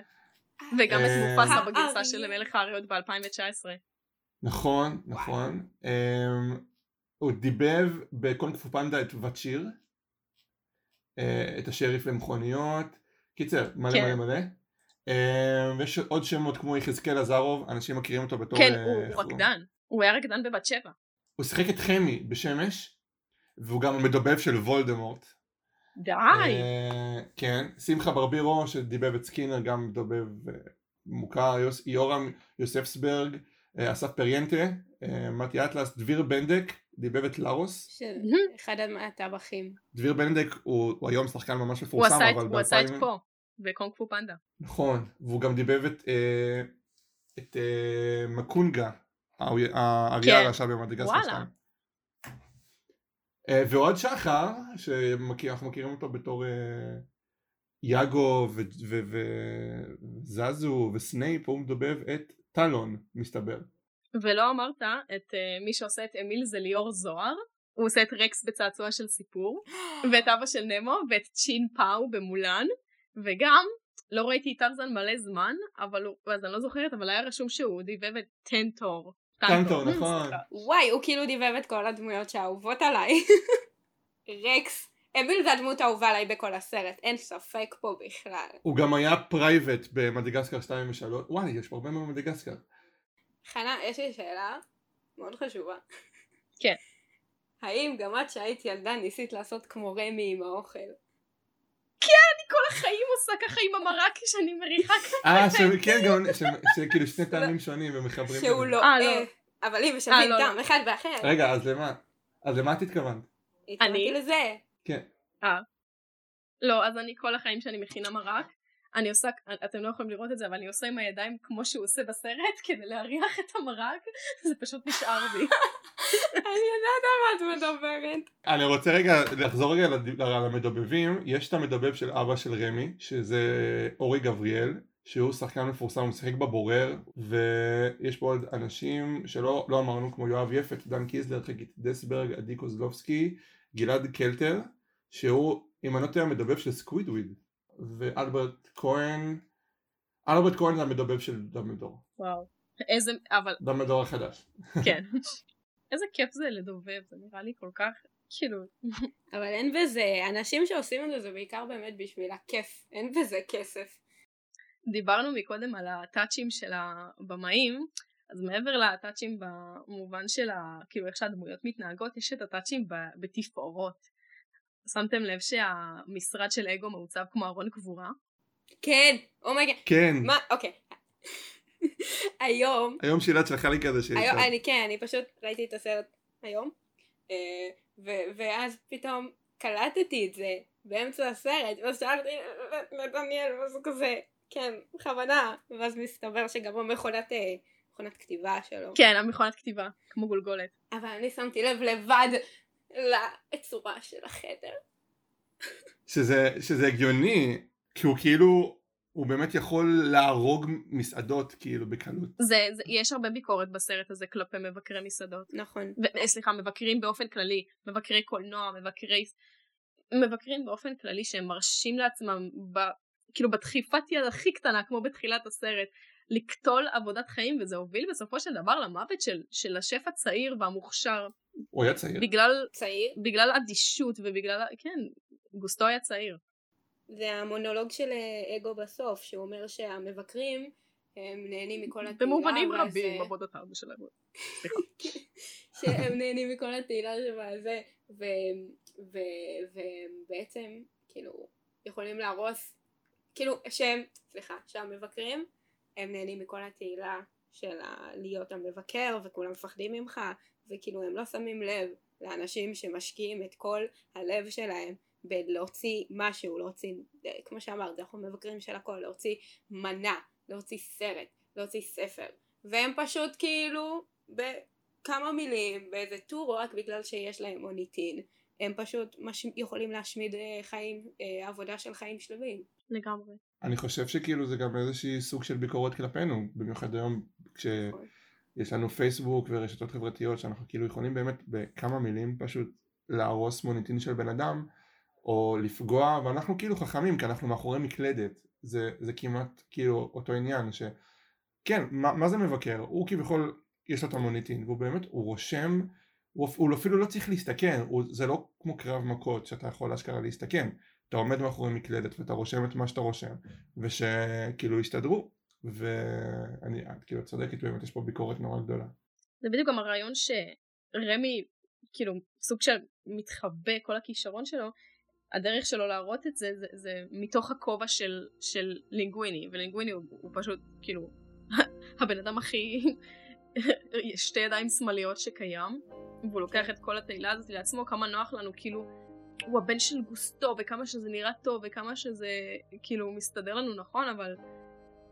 וגם את מופסה. בגרסה של מלך האריות ב-2019. נכון, נכון. Um, הוא דיבב בקונג פו פנדה את וצ'יר. Uh, את השריף למכוניות. קיצר, מלא כן. מלא מלא. Um, ויש עוד שמות כמו יחזקאל עזרוב, אנשים מכירים אותו בתור... כן, אה, הוא רקדן. הוא היה רקדן בבת שבע. הוא שיחק את חמי בשמש, והוא גם המדובב של וולדמורט. די! אה, כן, שמחה ברבירו שדיבב את סקינר גם מדובב אה, מוכר, יוס, יורם יוספסברג, אה, אסף פריאנטה, אה, מתי אטלס, דביר בנדק, דיבב את לארוס. של אחד מהטבחים. דביר בנדק הוא, הוא היום שחקן ממש מפורסם, אבל הוא עשה את ב-2000 פה. בקונג פו פנדה. נכון, והוא גם דיבב את, אה, את אה, מקונגה, האריה כן. הרשע במדגסקר וואלה. 2. אה, ועוד שחר, שאנחנו מכירים אותו בתור אה, יאגו וזזו וסנייפ, הוא מדובב את טלון, מסתבר. ולא אמרת את אה, מי שעושה את אמיל זה ליאור זוהר. הוא עושה את רקס בצעצוע של סיפור. ואת אבא של נמו ואת צ'ין פאו במולן. וגם לא ראיתי את טרזן מלא זמן אבל הוא אז אני לא זוכרת אבל היה רשום שהוא דיבב את טנטור. טנטור, נכון. וואי, הוא כאילו דיבב את כל הדמויות שאהובות עליי. רקס. אמיל זה הדמות האהובה עליי בכל הסרט, אין ספק פה בכלל. הוא גם היה פרייבט במדגסקר 2 ו-3, וואי, יש פה הרבה מאוד במדגסקר. חנה, יש לי שאלה מאוד חשובה. כן. האם גם את שהיית ילדה ניסית לעשות כמו רמי עם האוכל? אני כל החיים עושה ככה עם המרק שאני מריחה אה, ש- כן, גם, ש- שכאילו שני טעמים שונים ומחברים. שהוא. לא אה, לא. אה, אבל אם אה, משווים לא, טעם לא. אחד באחר, רגע, אז למה? אז למה את התכוונת? התכוונתי אני? לזה. כן. לא, אז אני כל החיים שאני מכינה מרק, אני עושה, אתם לא יכולים לראות את זה, אבל אני עושה עם הידיים כמו שהוא עושה בסרט, כדי להריח את המרק, זה פשוט נשאר בי. אני יודעת על מה את מדברת. אני רוצה רגע לחזור רגע למדובבים, יש את המדובב של אבא של רמי, שזה אורי גבריאל, שהוא שחקן מפורסם, הוא משחק בבורר, ויש פה עוד אנשים שלא לא אמרנו, כמו יואב יפת, דן קיזלר, חגית דסברג, עדי קוזלובסקי, גלעד קלטר, שהוא, אם אני לא טועה, המדובב של סקווידוויד, ואלברט כהן, אלברט כהן זה המדובב של דמבלדור, וואו. איזה, אבל, דמבלדור החדש. כן. איזה כיף זה לדובב, זה נראה לי כל כך, כאילו, אבל אין בזה, אנשים שעושים את זה זה בעיקר באמת בשביל הכיף, אין בזה כסף. דיברנו מקודם על הטאצ'ים של הבמאים, אז מעבר לטאצ'ים במובן של ה... כאילו איך שהדמויות מתנהגות, יש את הטאצ'ים ב- בתפאורות. שמתם לב שהמשרד של אגו מעוצב כמו ארון קבורה? כן, אומייגה, כן, מה, אוקיי. היום, היום שילת שלחה לי כזה שיש היום, אני כן, אני פשוט ראיתי את הסרט היום, אה, ו- ואז פתאום קלטתי את זה באמצע הסרט, ואז שאלתי לדניאל, ואז הוא כזה, כן, בכוונה, ואז מסתבר שגם המכונת אה, מכונת כתיבה שלו. כן, המכונת כתיבה, כמו גולגולת. אבל אני שמתי לב לבד לצורה של החדר. שזה, שזה הגיוני, כי הוא כאילו, הוא באמת יכול להרוג מסעדות כאילו בקלות. זה, זה, יש הרבה ביקורת בסרט הזה כלפי מבקרי מסעדות. נכון. ו- אה, סליחה, מבקרים באופן כללי, מבקרי קולנוע, מבקרי... מבקרים באופן כללי שהם מרשים לעצמם, ב... כאילו בדחיפת יד הכי קטנה, כמו בתחילת הסרט, לקטול עבודת חיים, וזה הוביל בסופו של דבר למוות של, של השף הצעיר והמוכשר, הוא היה צעיר. בגלל, צעיר, בגלל אדישות ובגלל, כן, גוסטו היה צעיר. זה המונולוג של אה, אגו בסוף, שהוא אומר שהמבקרים הם נהנים מכל התהילה. במובנים וזה- רבים עבודתם שלהם. סליחה. שהם נהנים מכל התהילה שבזה, ו- ו- ובעצם כאילו יכולים להרוס, כאילו שהם, סליחה, שהמבקרים הם נהנים מכל התהילה של להיות המבקר וכולם מפחדים ממך וכאילו הם לא שמים לב לאנשים שמשקיעים את כל הלב שלהם בלהוציא משהו, להוציא, כמו שאמרת, אנחנו מבקרים של הכל, להוציא מנה, להוציא סרט, להוציא ספר, והם פשוט כאילו בכמה מילים באיזה טור רק בגלל שיש להם מוניטין, הם פשוט מש... יכולים להשמיד אה, חיים, אה, עבודה של חיים שלמים. לגמרי. אני חושב שכאילו זה גם איזושהי סוג של ביקורת כלפינו, במיוחד היום. כשיש לנו פייסבוק ורשתות חברתיות שאנחנו כאילו יכולים באמת בכמה מילים פשוט להרוס מוניטין של בן אדם או לפגוע ואנחנו כאילו חכמים כי אנחנו מאחורי מקלדת זה, זה כמעט כאילו אותו עניין שכן מה, מה זה מבקר הוא כביכול יש לו את המוניטין והוא באמת הוא רושם הוא, הוא אפילו לא צריך להסתכן הוא, זה לא כמו קרב מכות שאתה יכול אשכרה להסתכן אתה עומד מאחורי מקלדת ואתה רושם את מה שאתה רושם ושכאילו יסתדרו ואני את כאילו צודקת באמת יש פה ביקורת נורא גדולה. זה בדיוק גם הרעיון שרמי כאילו סוג של מתחבא כל הכישרון שלו הדרך שלו להראות את זה זה, זה מתוך הכובע של, של לינגוויני ולינגוויני הוא, הוא פשוט כאילו הבן אדם הכי שתי ידיים שמאליות שקיים והוא לוקח את כל התהילה הזאת לעצמו כמה נוח לנו כאילו הוא הבן של גוסטו וכמה שזה נראה טוב וכמה שזה כאילו מסתדר לנו נכון אבל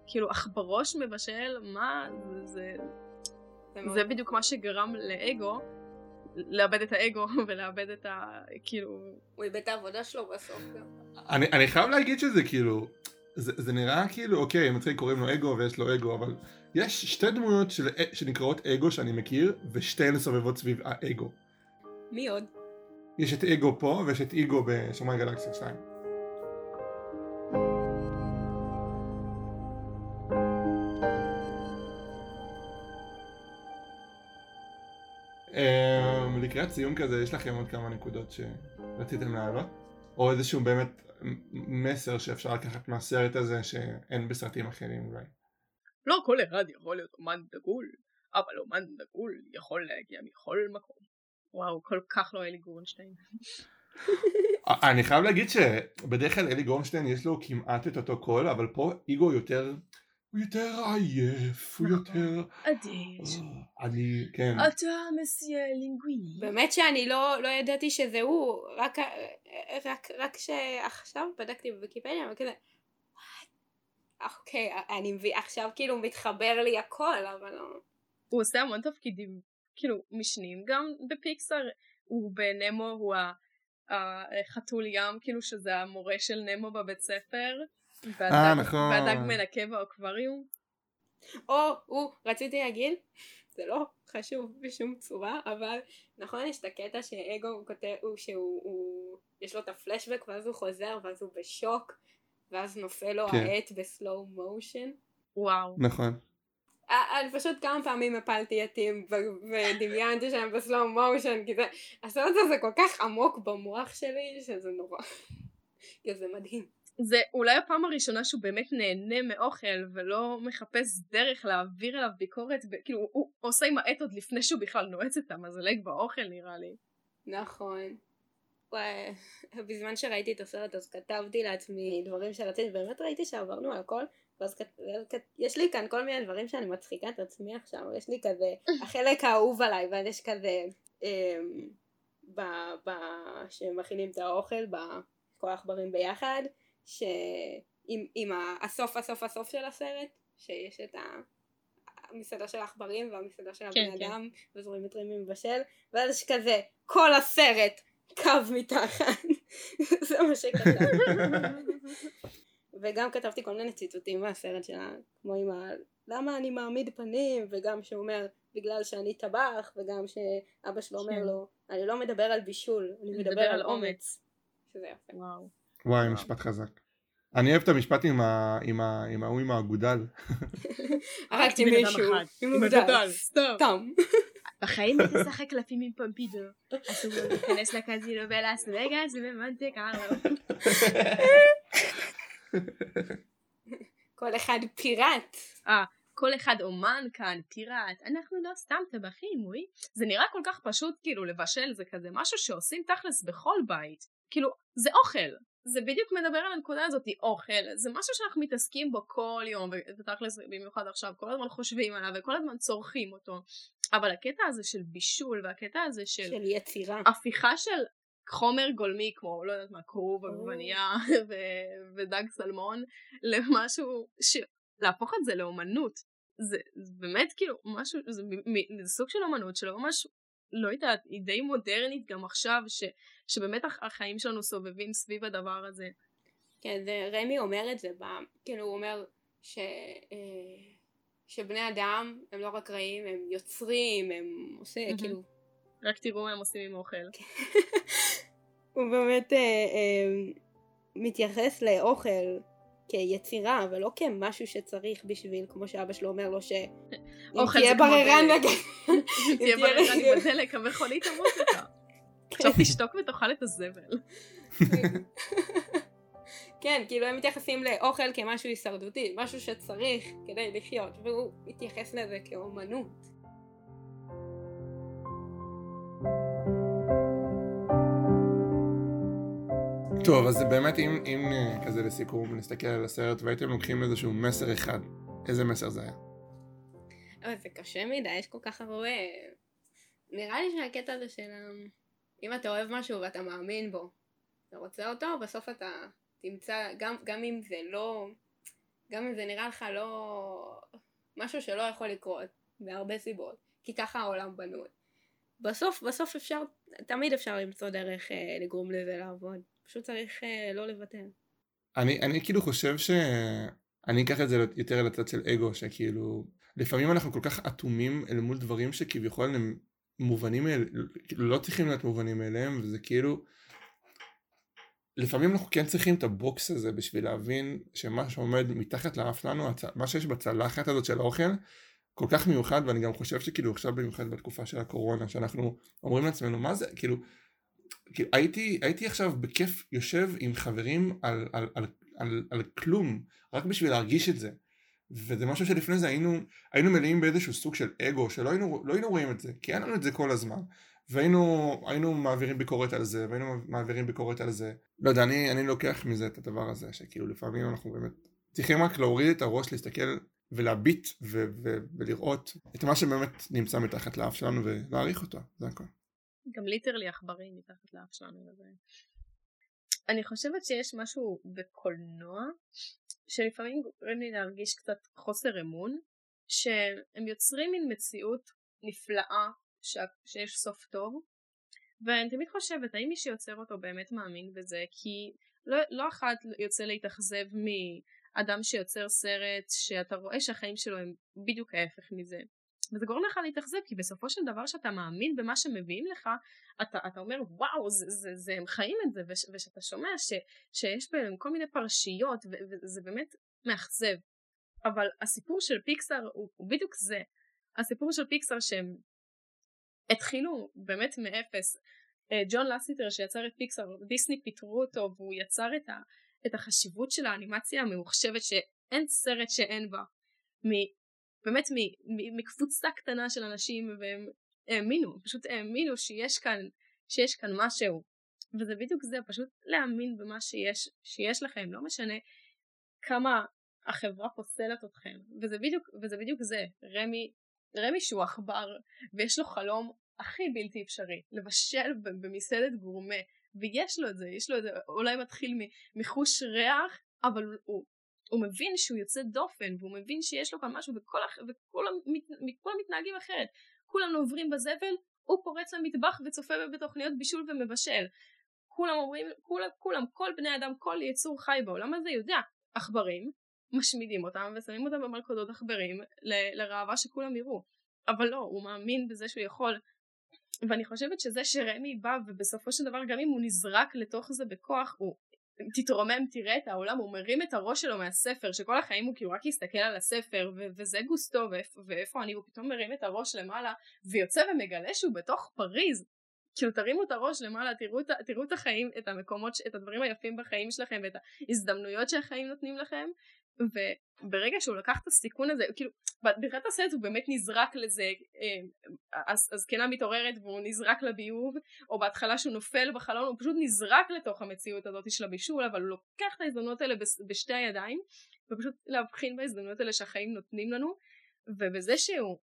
כאילו עכברוש מבשל מה זה, זה מאוד- זה בדיוק מה שגרם לאגו לאבד את האגו ולאבד את ה... כאילו... הוא איבד את העבודה שלו בסוף גם. אני, אני חייב להגיד שזה כאילו זה, זה נראה כאילו אוקיי מצחיק קוראים לו אגו ויש לו אגו אבל יש שתי דמויות של, שנקראות אגו שאני מכיר ושתיהן סובבות סביב האגו מי עוד? יש את אגו פה ויש את איגו בשומרי גלקסיה 2 אמ, לקראת סיום כזה יש לכם עוד כמה נקודות שרציתם להעלות? או איזשהו באמת מסר שאפשר לקחת מהסרט הזה שאין בסרטים אחרים אולי לא כל אחד יכול להיות אומן דגול, אבל אומן דגול יכול להגיע מכל מקום. וואו, כל כך לא אלי גורנשטיין. אני חייב להגיד שבדרך כלל אלי גורנשטיין יש לו כמעט את אותו קול אבל פה איגו יותר הוא יותר עייף הוא נכון. יותר אדיש. אני כן אתה מסיה לינגוויני. באמת שאני לא, לא ידעתי שזה הוא, רק, רק, רק שעכשיו בדקתי בוויקיפדיה וכזה? אוקיי, אני מבין, עכשיו כאילו מתחבר לי הכל, אבל לא. הוא עושה המון תפקידים, כאילו, משניים גם בפיקסאר. הוא בנמו, הוא החתול ים, כאילו שזה המורה של נמו בבית ספר. והדג- אה, נכון. והדג מנקה באקווריום. או, הוא, רציתי להגיד, זה לא חשוב בשום צורה, אבל נכון יש את הקטע שאגו הוא כותב, הוא שהוא, הוא, יש לו את הפלשבק ואז הוא חוזר ואז הוא בשוק, ואז נופל לו כן. העט בסלואו מושן. וואו. נכון אני פשוט כמה פעמים הפלתי עטים ודמיינתי שהם בסלואו מושן כי זה, הסרט הזה כל כך עמוק במוח שלי שזה נורא, כי זה מדהים. זה אולי הפעם הראשונה שהוא באמת נהנה מאוכל ולא מחפש דרך להעביר אליו ביקורת, כאילו הוא, הוא עושה עם העט עוד לפני שהוא בכלל נועץ את המזלג באוכל נראה לי. נכון. בזמן שראיתי את הסרט אז כתבתי לעצמי דברים שרציתי, באמת ראיתי שעברנו על הכל, ואז יש לי כאן כל מיני דברים שאני מצחיקה את עצמי עכשיו, יש לי כזה, החלק האהוב עליי, ואז יש כזה, אמ, ב, ב, שמכינים את האוכל, בכל העכברים ביחד, שעם עם הסוף הסוף הסוף של הסרט, שיש את ה... המסעדה של העכברים והמסעדה של כן, הבני כן. אדם וזורים את רימי מבשל ואז יש כזה כל הסרט קו מתחת זה מה שכתבתי וגם כתבתי כל מיני ציטוטים מהסרט שלה כמו עם ה... למה אני מעמיד פנים וגם שהוא אומר בגלל שאני טבח וגם שאבא שלו אומר כן. לו אני לא מדבר על בישול אני מדבר על אומץ שזה יפה וואו. וואי. משפט חזק אני אוהב את המשפט עם ההוא עם האגודל הרגתי מישהו. עם הגדל, סתם. בחיים היא תשחק קלפים עם פומפידו. אסור לו להיכנס לקזינו ולאס וגאס וממנטה קארו. כל אחד פיראט. אה, כל אחד אומן כאן, פיראט, אנחנו לא סתם טבחים, וואי. זה נראה כל כך פשוט כאילו לבשל, זה כזה משהו שעושים תכלס בכל בית. כאילו, זה אוכל. זה בדיוק מדבר על הנקודה הזאת, אוכל. זה משהו שאנחנו מתעסקים בו כל יום, ותכלס במיוחד עכשיו, כל הזמן חושבים עליו וכל הזמן צורכים אותו. אבל הקטע הזה של בישול והקטע הזה של... של יצירה. הפיכה של חומר גולמי כמו לא יודעת מה כרוב עגבנייה ו- ודג סלמון למשהו ש... להפוך את זה לאומנות. זה, זה באמת כאילו משהו זה, זה סוג של אומנות שלא ממש לא יודעת היא די מודרנית גם עכשיו ש, שבאמת החיים שלנו סובבים סביב הדבר הזה. כן זה רמי אומר את זה ב... כאילו הוא אומר ש... אה, שבני אדם הם לא רק רעים הם יוצרים הם עושים כאילו. רק תראו מה הם עושים עם אוכל. הוא באמת אה, אה, מתייחס לאוכל כיצירה ולא כמשהו שצריך בשביל כמו שאבא שלו אומר לו ש... אם תהיה בררן אם תהיה בררן בדלק המכונית תמות לך. עכשיו תשתוק ותאכל את הזבל. כן, כאילו הם מתייחסים לאוכל כמשהו הישרדותי, משהו שצריך כדי לחיות, והוא מתייחס לזה כאומנות. טוב, אז באמת אם, אם אה, כזה לסיכום נסתכל על הסרט והייתם לוקחים איזשהו מסר אחד, איזה מסר זה היה? אבל זה קשה מדי, יש כל כך הרבה... נראה לי שהקטע הזה של אם אתה אוהב משהו ואתה מאמין בו, אתה רוצה אותו, בסוף אתה תמצא, גם, גם אם זה לא, גם אם זה נראה לך לא... משהו שלא יכול לקרות, מהרבה סיבות, כי ככה העולם בנוי. בסוף, בסוף אפשר, תמיד אפשר למצוא דרך אה, לגרום לזה לעבוד. פשוט צריך אה, לא לוותר. אני, אני כאילו חושב ש... אני אקח את זה יותר לצד של אגו, שכאילו, לפעמים אנחנו כל כך אטומים אל מול דברים שכביכול הם מובנים, אל... כאילו לא צריכים להיות מובנים מאליהם, וזה כאילו, לפעמים אנחנו כן צריכים את הבוקס הזה בשביל להבין שמה שעומד מתחת לאף שלנו. מה שיש בצלחת הזאת של האוכל, כל כך מיוחד, ואני גם חושב שכאילו עכשיו במיוחד בתקופה של הקורונה, שאנחנו אומרים לעצמנו, מה זה, כאילו, הייתי, הייתי עכשיו בכיף יושב עם חברים על, על, על, על, על כלום, רק בשביל להרגיש את זה. וזה משהו שלפני זה היינו, היינו מלאים באיזשהו סוג של אגו, שלא היינו, לא היינו רואים את זה, כי אין לנו את זה כל הזמן. והיינו היינו מעבירים ביקורת על זה, והיינו מעבירים ביקורת על זה. לא יודע, אני, אני לוקח מזה את הדבר הזה, שכאילו לפעמים אנחנו באמת צריכים רק להוריד את הראש, להסתכל ולהביט ו- ו- ולראות את מה שבאמת נמצא מתחת לאף שלנו ולהעריך אותו, זה הכל. גם ליטרלי עכברים מתחת לאף שלנו. וזה... אני חושבת שיש משהו בקולנוע שלפעמים גורם לי להרגיש קצת חוסר אמון שהם יוצרים מין מציאות נפלאה ש... שיש סוף טוב ואני תמיד חושבת האם מי שיוצר אותו באמת מאמין בזה כי לא, לא אחת יוצא להתאכזב מאדם שיוצר סרט שאתה רואה שהחיים שלו הם בדיוק ההפך מזה וזה גורם לך להתאכזב כי בסופו של דבר שאתה מאמין במה שמביאים לך אתה, אתה אומר וואו זה, זה, זה, הם חיים את זה וש, ושאתה שומע ש, שיש בהם כל מיני פרשיות ו, וזה באמת מאכזב. אבל הסיפור של פיקסאר הוא, הוא בדיוק זה. הסיפור של פיקסאר שהם התחילו באמת מאפס. אה, ג'ון לסיטר שיצר את פיקסאר דיסני פיטרו אותו והוא יצר את, ה, את החשיבות של האנימציה הממוחשבת שאין סרט שאין בה באמת מקבוצה קטנה של אנשים והם האמינו, פשוט האמינו שיש כאן, שיש כאן משהו. וזה בדיוק זה, פשוט להאמין במה שיש, שיש לכם, לא משנה כמה החברה פוסלת אתכם. וזה בדיוק, וזה בדיוק זה, רמי, רמי שהוא עכבר ויש לו חלום הכי בלתי אפשרי לבשל במסעדת גורמה ויש לו את זה, יש לו את זה, אולי מתחיל מחוש ריח אבל הוא, הוא מבין שהוא יוצא דופן והוא מבין שיש לו כאן משהו וכל, וכולם מת, מתנהגים אחרת. כולם עוברים בזבל הוא פורץ למטבח וצופה בתוכניות בישול ומבשל. כולם אומרים כולם, כולם כל בני אדם כל יצור חי בעולם הזה יודע. עכברים משמידים אותם ושמים אותם במלכודות עכברים ל, לראווה שכולם יראו. אבל לא הוא מאמין בזה שהוא יכול. ואני חושבת שזה שרמי בא ובסופו של דבר גם אם הוא נזרק לתוך זה בכוח הוא תתרומם תראה את העולם הוא מרים את הראש שלו מהספר שכל החיים הוא כאילו רק יסתכל על הספר ו- וזה גוסטו ואיפ- ואיפה אני הוא פתאום מרים את הראש למעלה ויוצא ומגלה שהוא בתוך פריז. כאילו תרימו את הראש למעלה תראו את, תראו את החיים את המקומות את הדברים היפים בחיים שלכם ואת ההזדמנויות שהחיים נותנים לכם וברגע שהוא לקח את הסיכון הזה, כאילו, בתחילת הסרט הוא באמת נזרק לזה, הזקנה מתעוררת והוא נזרק לביוב, או בהתחלה שהוא נופל בחלון, הוא פשוט נזרק לתוך המציאות הזאת של הבישול, אבל הוא לוקח את ההזדמנויות האלה בשתי הידיים, ופשוט להבחין בהזדמנויות האלה שהחיים נותנים לנו, ובזה שהוא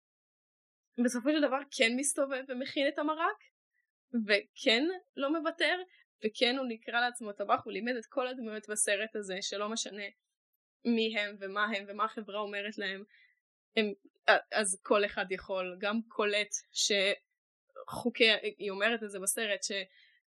בסופו של דבר כן מסתובב ומכין את המרק, וכן לא מוותר, וכן הוא נקרא לעצמו טבח, הוא לימד את כל הדמויות בסרט הזה, שלא משנה מי הם ומה הם ומה החברה אומרת להם, הם, אז כל אחד יכול, גם קולט שחוקי, היא אומרת את זה בסרט, ש...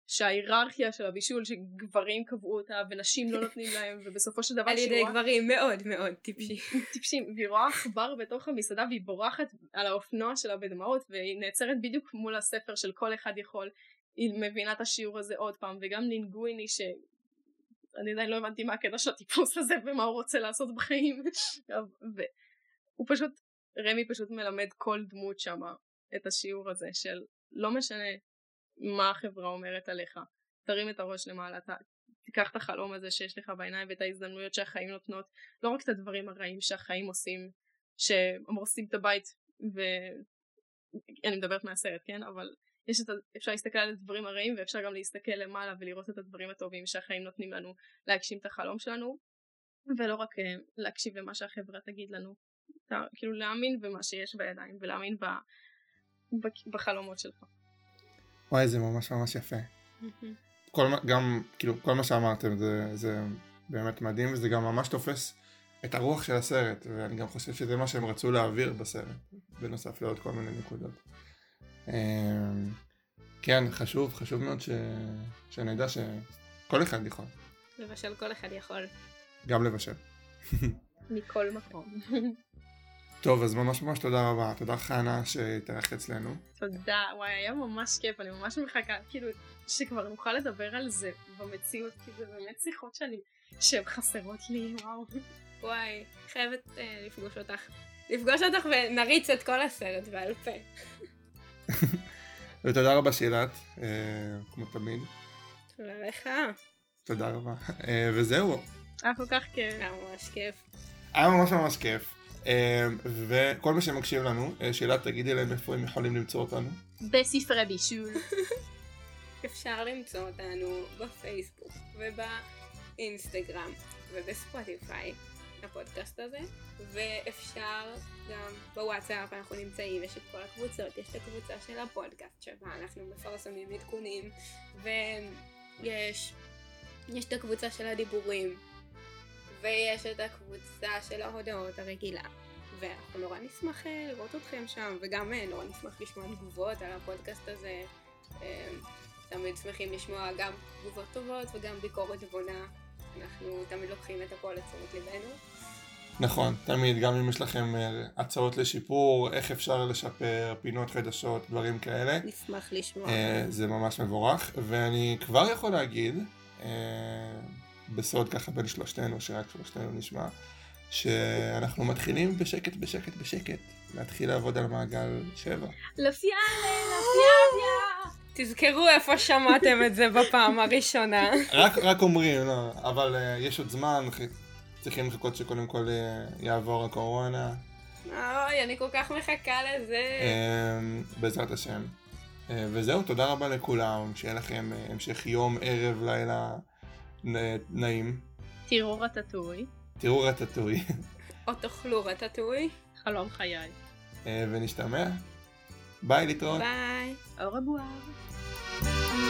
שההיררכיה של הבישול שגברים קבעו אותה ונשים לא נותנים להם ובסופו של דבר על ידי גברים מאוד מאוד טיפשים טיפשים והיא רואה עכבר בתוך המסעדה והיא בורחת על האופנוע שלה בדמעות והיא נעצרת בדיוק מול הספר של כל אחד יכול. היא מבינה את השיעור הזה עוד פעם וגם לינגוויני ש... אני עדיין לא הבנתי מה הקטע של הטיפוס הזה ומה הוא רוצה לעשות בחיים והוא פשוט רמי פשוט מלמד כל דמות שמה את השיעור הזה של לא משנה מה החברה אומרת עליך. תרים את הראש למעלה, ת, תיקח את החלום הזה שיש לך בעיניים ואת ההזדמנויות שהחיים נותנות, לא רק את הדברים הרעים שהחיים עושים, שהם הורסים את הבית, ואני מדברת מהסרט, כן? אבל יש את ה... אפשר להסתכל על הדברים הרעים ואפשר גם להסתכל למעלה ולראות את הדברים הטובים שהחיים נותנים לנו להגשים את החלום שלנו, ולא רק אה, להקשיב למה שהחברה תגיד לנו, כאילו להאמין במה שיש בידיים ולהאמין ב... בחלומות שלך. וואי זה ממש ממש יפה. כל, גם כאילו כל מה שאמרתם זה, זה באמת מדהים וזה גם ממש תופס את הרוח של הסרט ואני גם חושב שזה מה שהם רצו להעביר בסרט בנוסף לעוד כל מיני נקודות. אמ, כן חשוב חשוב מאוד ש... שנדע שכל אחד יכול. לבשל כל אחד יכול. גם לבשל. מכל מקום. טוב, אז ממש ממש תודה רבה. תודה חנה שהתארחת אצלנו. תודה, וואי, היה ממש כיף, אני ממש מחכה, כאילו, שכבר נוכל לדבר על זה במציאות, כי זה באמת שיחות שאני, שהן חסרות לי, וואו. וואי, חייבת uh, לפגוש אותך. לפגוש אותך ונריץ את כל הסרט בעל פה. ותודה רבה שילת, uh, כמו תמיד. תודה לך. תודה רבה. Uh, וזהו. היה כל כך כיף. היה ממש כיף. היה ממש ממש כיף. אמ, וכל מי שמקשיב לנו, אה, שאלה תגידי להם איפה הם יכולים למצוא אותנו. בספרי בישול. אפשר למצוא אותנו בפייסבוק ובאינסטגרם ובספוטיפיי, הפודקאסט הזה, ואפשר גם בוואטסאפ אנחנו נמצאים, יש את כל הקבוצות, יש את הקבוצה של הפודקאסט שבה אנחנו מפרסמים עדכונים, ויש יש את הקבוצה של הדיבורים, ויש את הקבוצה של ההודעות הרגילה. ואנחנו נורא נשמח אה, לראות אתכם שם, וגם אה, נורא נשמח לשמוע תגובות על הפודקאסט הזה. אה, תמיד שמחים לשמוע גם תגובות טובות וגם ביקורת בונה. אנחנו תמיד לוקחים את הכל לתשומת ליבנו. נכון, תמיד, גם אם יש לכם הצעות לשיפור, איך אפשר לשפר, פינות חדשות, דברים כאלה. נשמח לשמוע. זה ממש מבורך, ואני כבר יכול להגיד, בסוד ככה בין שלושתנו, שרק שלושתנו נשמע, שאנחנו מתחילים בשקט בשקט בשקט, להתחיל לעבוד על מעגל שבע. לפיאלה, לפיאלה. תזכרו איפה שמעתם את זה בפעם הראשונה. רק, רק אומרים, לא, אבל uh, יש עוד זמן, צריכים לחכות שקודם כל uh, יעבור הקורונה. אוי, אני כל כך מחכה לזה. Uh, בעזרת השם. Uh, וזהו, תודה רבה לכולם, שיהיה לכם uh, המשך יום, ערב, לילה. נעים. תראו רטטוי. תראו רטטוי. או תאכלו רטטוי. חלום חיי. ונשתמע. ביי, להתראות. ביי. אור הבואר.